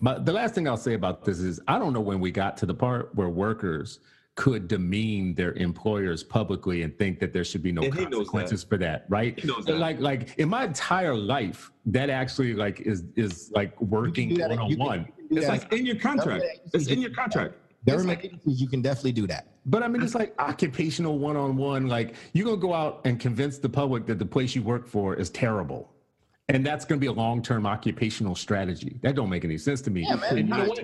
but the last thing I'll say about this is, I don't know when we got to the part where workers could demean their employers publicly and think that there should be no And he knows that. consequences for that, right? That. Like, like in my entire life, that actually like is is like working one on you can- one. you can do It's that. like in your contract. It's in your contract. Government agencies, you can definitely do that. But I mean, it's like occupational one on one. Like, you're going to go out and convince the public that the place you work for is terrible. And that's going to be a long term occupational strategy. That don't make any sense to me. Yeah, man. You know?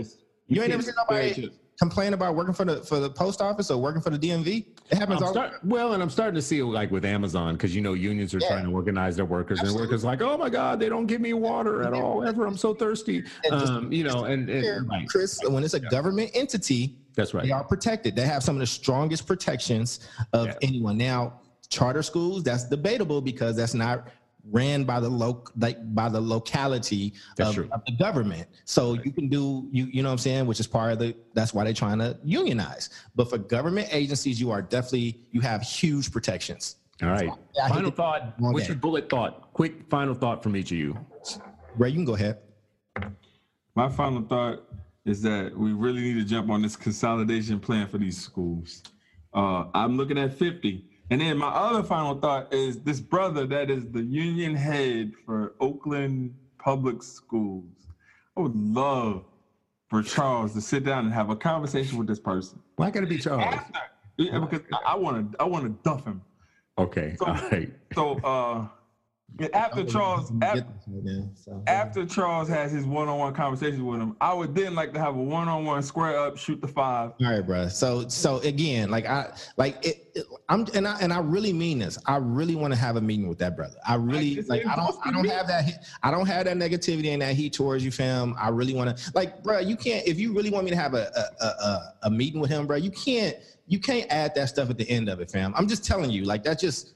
You ain't never seen nobody complain about working for the for the post office or working for the DMV. It happens all. start, well, and I'm starting to see it like with Amazon because you know unions are Yeah. trying to organize their workers, Absolutely. and workers like, oh my god, they don't give me water at all ever. I'm so thirsty. Just- Um, you know, and, and right, Chris, when it's a government entity, that's right. they are protected. They have some of the strongest protections of Yeah. anyone. Now, charter schools, that's debatable because that's not ran by the loc like by the locality of, of the government. So you can do you you know what I'm saying, which is part of the that's why they're trying to unionize. But for government agencies, you are definitely you have huge protections. All right. Yeah, I hate Final thought. Wrong What's day. your bullet thought? Quick final thought from each of you. Ray, you can go ahead. My final thought is that we really need to jump on this consolidation plan for these schools. Uh, I'm looking at 50. And then my other final thought is this brother that is the union head for Oakland Public Schools. I would love for Charles to sit down and have a conversation with this person. Why got to be Charles? After, yeah, because I want to, I want to duff him. Okay. So- All right. So uh, after Charles, after, Get this right now, so- after Charles has his one-on-one conversations with him, I would then like to have a one-on-one square up, shoot the five. All right, bro. So so again, like I like it, it- I'm and I and I really mean this. I really want to have a meeting with that brother. I really It's like I don't I don't have that I don't have that negativity and that heat towards you, fam. I really want to like, bro. You can't if you really want me to have a a, a a a meeting with him, bro. You can't you can't add that stuff at the end of it, fam. I'm just telling you, like that just.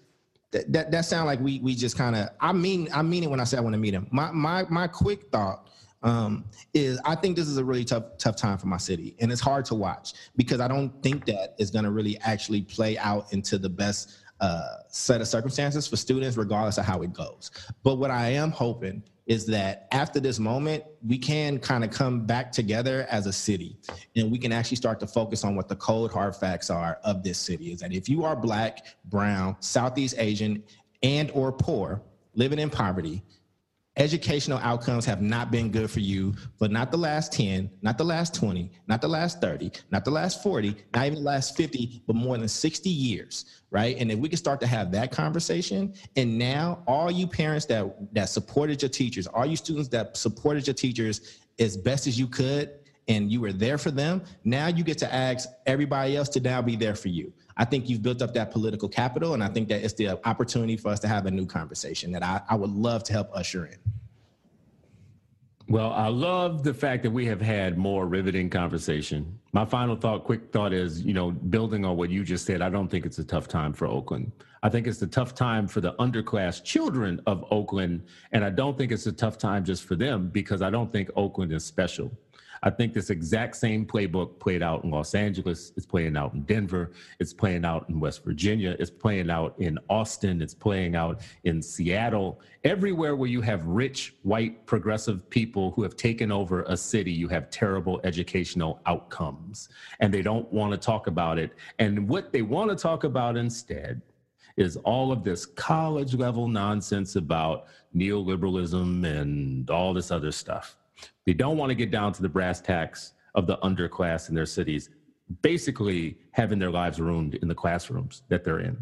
That, that, that sound like we we just kind of I mean I mean it when I say I want to meet him. My my my quick thought um, is I think this is a really tough tough time for my city, and it's hard to watch because I don't think that is going to really actually play out into the best uh, set of circumstances for students, regardless of how it goes. But what I am hoping is that after this moment, we can kind of come back together as a city, and we can actually start to focus on what the cold hard facts are of this city. Is that if you are black, brown, Southeast Asian, and or poor, living in poverty, educational outcomes have not been good for you for not the last 10, not the last 20, not the last 30, not the last 40, not even the last 50, but more than 60 years, right? And if we can start to have that conversation, and now all you parents that that supported your teachers, all you students that supported your teachers as best as you could, and you were there for them, now you get to ask everybody else to now be there for you. I think you've built up that political capital, and I think that it's the opportunity for us to have a new conversation that I, I would love to help usher in. Well, I love the fact that we have had more riveting conversation. My final thought, quick thought is, you know, building on what you just said, I don't think it's a tough time for Oakland. I think it's a tough time for the underclass children of Oakland. And I don't think it's a tough time just for them because I don't think Oakland is special. I think this exact same playbook played out in Los Angeles. It's playing out in Denver. It's playing out in West Virginia. It's playing out in Austin. It's playing out in Seattle. Everywhere where you have rich, white, progressive people who have taken over a city, you have terrible educational outcomes. And they don't want to talk about it. And what they want to talk about instead is all of this college level nonsense about neoliberalism and all this other stuff. They don't want to get down to the brass tacks of the underclass in their cities. basically having their lives ruined in the classrooms that they're in.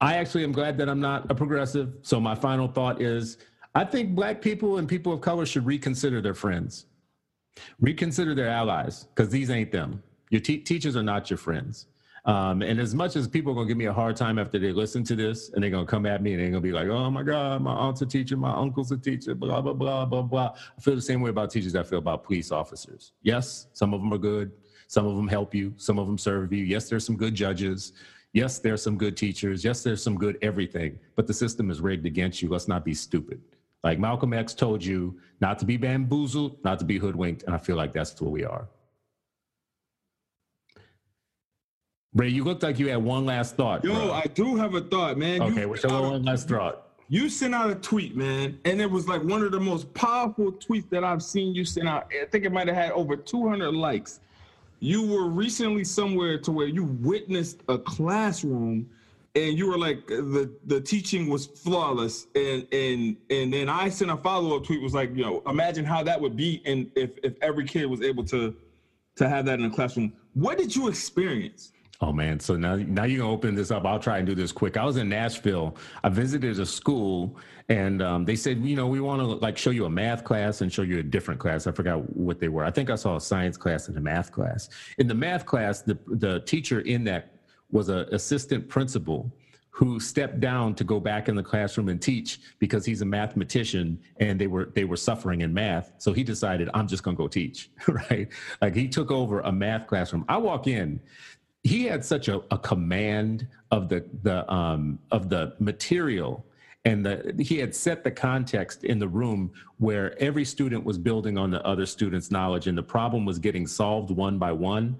I actually am glad that I'm not a progressive. So my final thought is I think black people and people of color should reconsider their friends, reconsider their allies, because these ain't them. Your te- teachers are not your friends. Um, and as much as people are gonna give me a hard time after they listen to this, and they're gonna come at me and they're gonna be like, "Oh my God, my aunt's a teacher, my uncle's a teacher," blah blah blah blah blah. I feel the same way about teachers. I feel about police officers. Yes, some of them are good. Some of them help you. Some of them serve you. Yes, there's some good judges. Yes, there's some good teachers. Yes, there's some good everything. But the system is rigged against you. Let's not be stupid. Like Malcolm X told you, not to be bamboozled, not to be hoodwinked, and I feel like that's what we are. Ray, you looked like you had one last thought. Yo, bro. I do have a thought, man. okay, You what's your one last thought? You sent out a tweet, man, and it was like one of the most powerful tweets that I've seen you send out. I think it might have had over 200 likes. You were recently somewhere to where you witnessed a classroom, and you were like, the the teaching was flawless, and and and then I sent a follow up tweet was like, you know, imagine how that would be, and if if every kid was able to to have that in a classroom. What did you experience? Oh man, so now now you're gonna open this up. I'll try and do this quick. I was in Nashville. I visited a school, and um, they said, you know, we want to like show you a math class and show you a different class. I forgot what they were. I think I saw a science class and a math class. In the math class, the the teacher in that was an assistant principal who stepped down to go back in the classroom and teach because he's a mathematician and they were they were suffering in math so he decided i'm just going to go teach [laughs] right like he took over a math classroom i walk in he had such a, a command of the the um of the material and the he had set the context in the room where every student was building on the other student's knowledge and the problem was getting solved one by one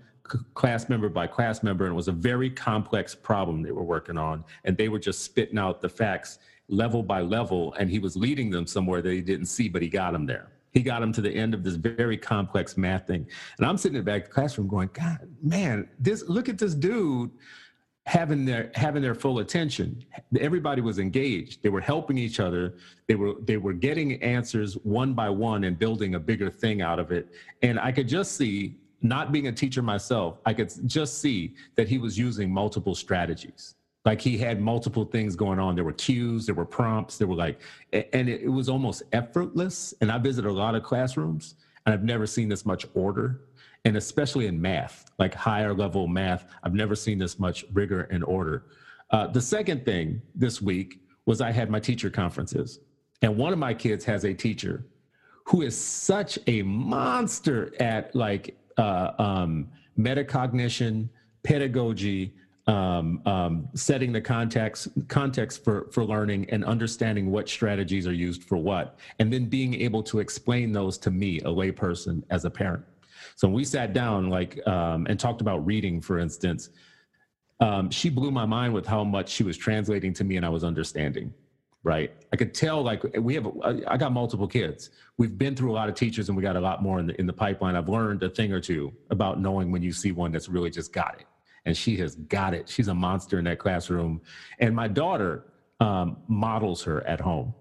class member by class member and it was a very complex problem they were working on and they were just spitting out the facts level by level and he was leading them somewhere that he didn't see but he got them there he got him to the end of this very complex math thing. And I'm sitting in the back of the classroom going, God, man, this look at this dude having their having their full attention. Everybody was engaged. They were helping each other. They were they were getting answers one by one and building a bigger thing out of it. And I could just see, not being a teacher myself, I could just see that he was using multiple strategies like he had multiple things going on. There were cues there were prompts there were like and it, was almost effortless. And i visited a lot of classrooms and i've never seen this much order. And especially in math like higher level math i've never seen this much rigor and order. Uh, the second thing this week was i had my teacher conferences. And one of my kids has a teacher who is such a monster at like uh, um, metacognition, pedagogy, um, um, setting the context context for for learning, and understanding what strategies are used for what, and then being able to explain those to me, a layperson, as a parent. So when we sat down, like, um, and talked about reading, for instance, um, she blew my mind with how much she was translating to me, and I was understanding right? I could tell like we have, I got multiple kids. We've been through a lot of teachers and we got a lot more in the, in the pipeline. I've learned a thing or two about knowing when you see one that's really just got it. And she has got it. She's a monster in that classroom. And my daughter um, models her at home.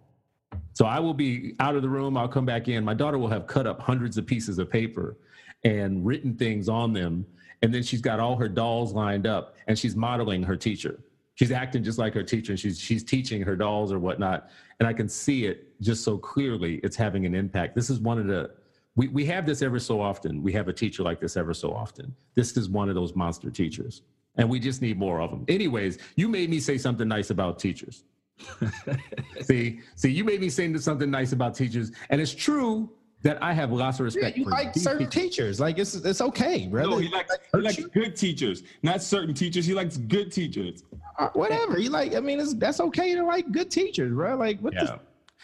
So I will be out of the room. I'll come back in. My daughter will have cut up hundreds of pieces of paper and written things on them. And then she's got all her dolls lined up and she's modeling her teacher she's acting just like her teacher and she's she's teaching her dolls or whatnot and i can see it just so clearly it's having an impact this is one of the we, we have this ever so often we have a teacher like this ever so often this is one of those monster teachers and we just need more of them anyways you made me say something nice about teachers [laughs] see see you made me say something nice about teachers and it's true that i have lots of respect. Yeah, you for like certain teachers. teachers. Like it's it's okay, brother. No, he likes he likes good teachers, not certain teachers. He likes good teachers. Uh, whatever. You like. I mean, it's, that's okay to like good teachers, bro. Like what? yeah The,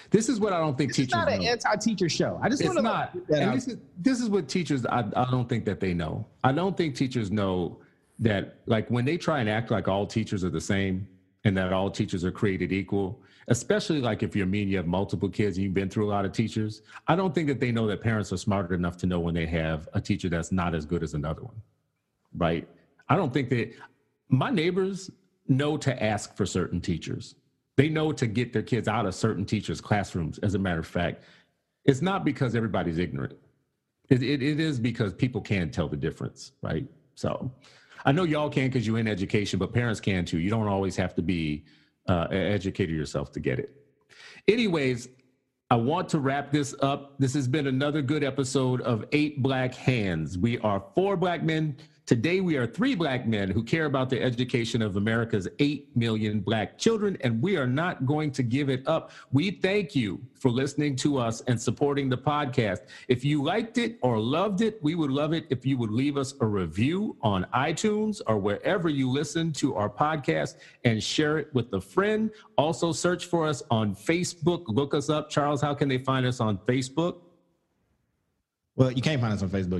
this is what i don't think this is teachers not an know. anti-teacher show. I just it's want to not. Like, this is this is what teachers I, I don't think that they know. I don't think teachers know that like when they try and act like all teachers are the same and that all teachers are created equal, especially like if you're me and you have multiple kids and you've been through a lot of teachers, I don't think that they know that parents are smart enough to know when they have a teacher that's not as good as another one. Right? I don't think that my neighbors know to ask for certain teachers. They know to get their kids out of certain teachers' classrooms, as a matter of fact. It's not because everybody's ignorant. It, it, it is because people can't tell the difference, right? So I know y'all can because you're in education, but parents can too. You don't always have to be uh, an educator yourself to get it. Anyways, I want to wrap this up. This has been another good episode of Eight Black Hands. We are four black men. Today, we are three black men who care about the education of America's 8 million black children, and we are not going to give it up. We thank you for listening to us and supporting the podcast. If you liked it or loved it, we would love it if you would leave us a review on iTunes or wherever you listen to our podcast and share it with a friend. Also, search for us on Facebook. Look us up. Charles, how can they find us on Facebook? Well, you can't find us on Facebook.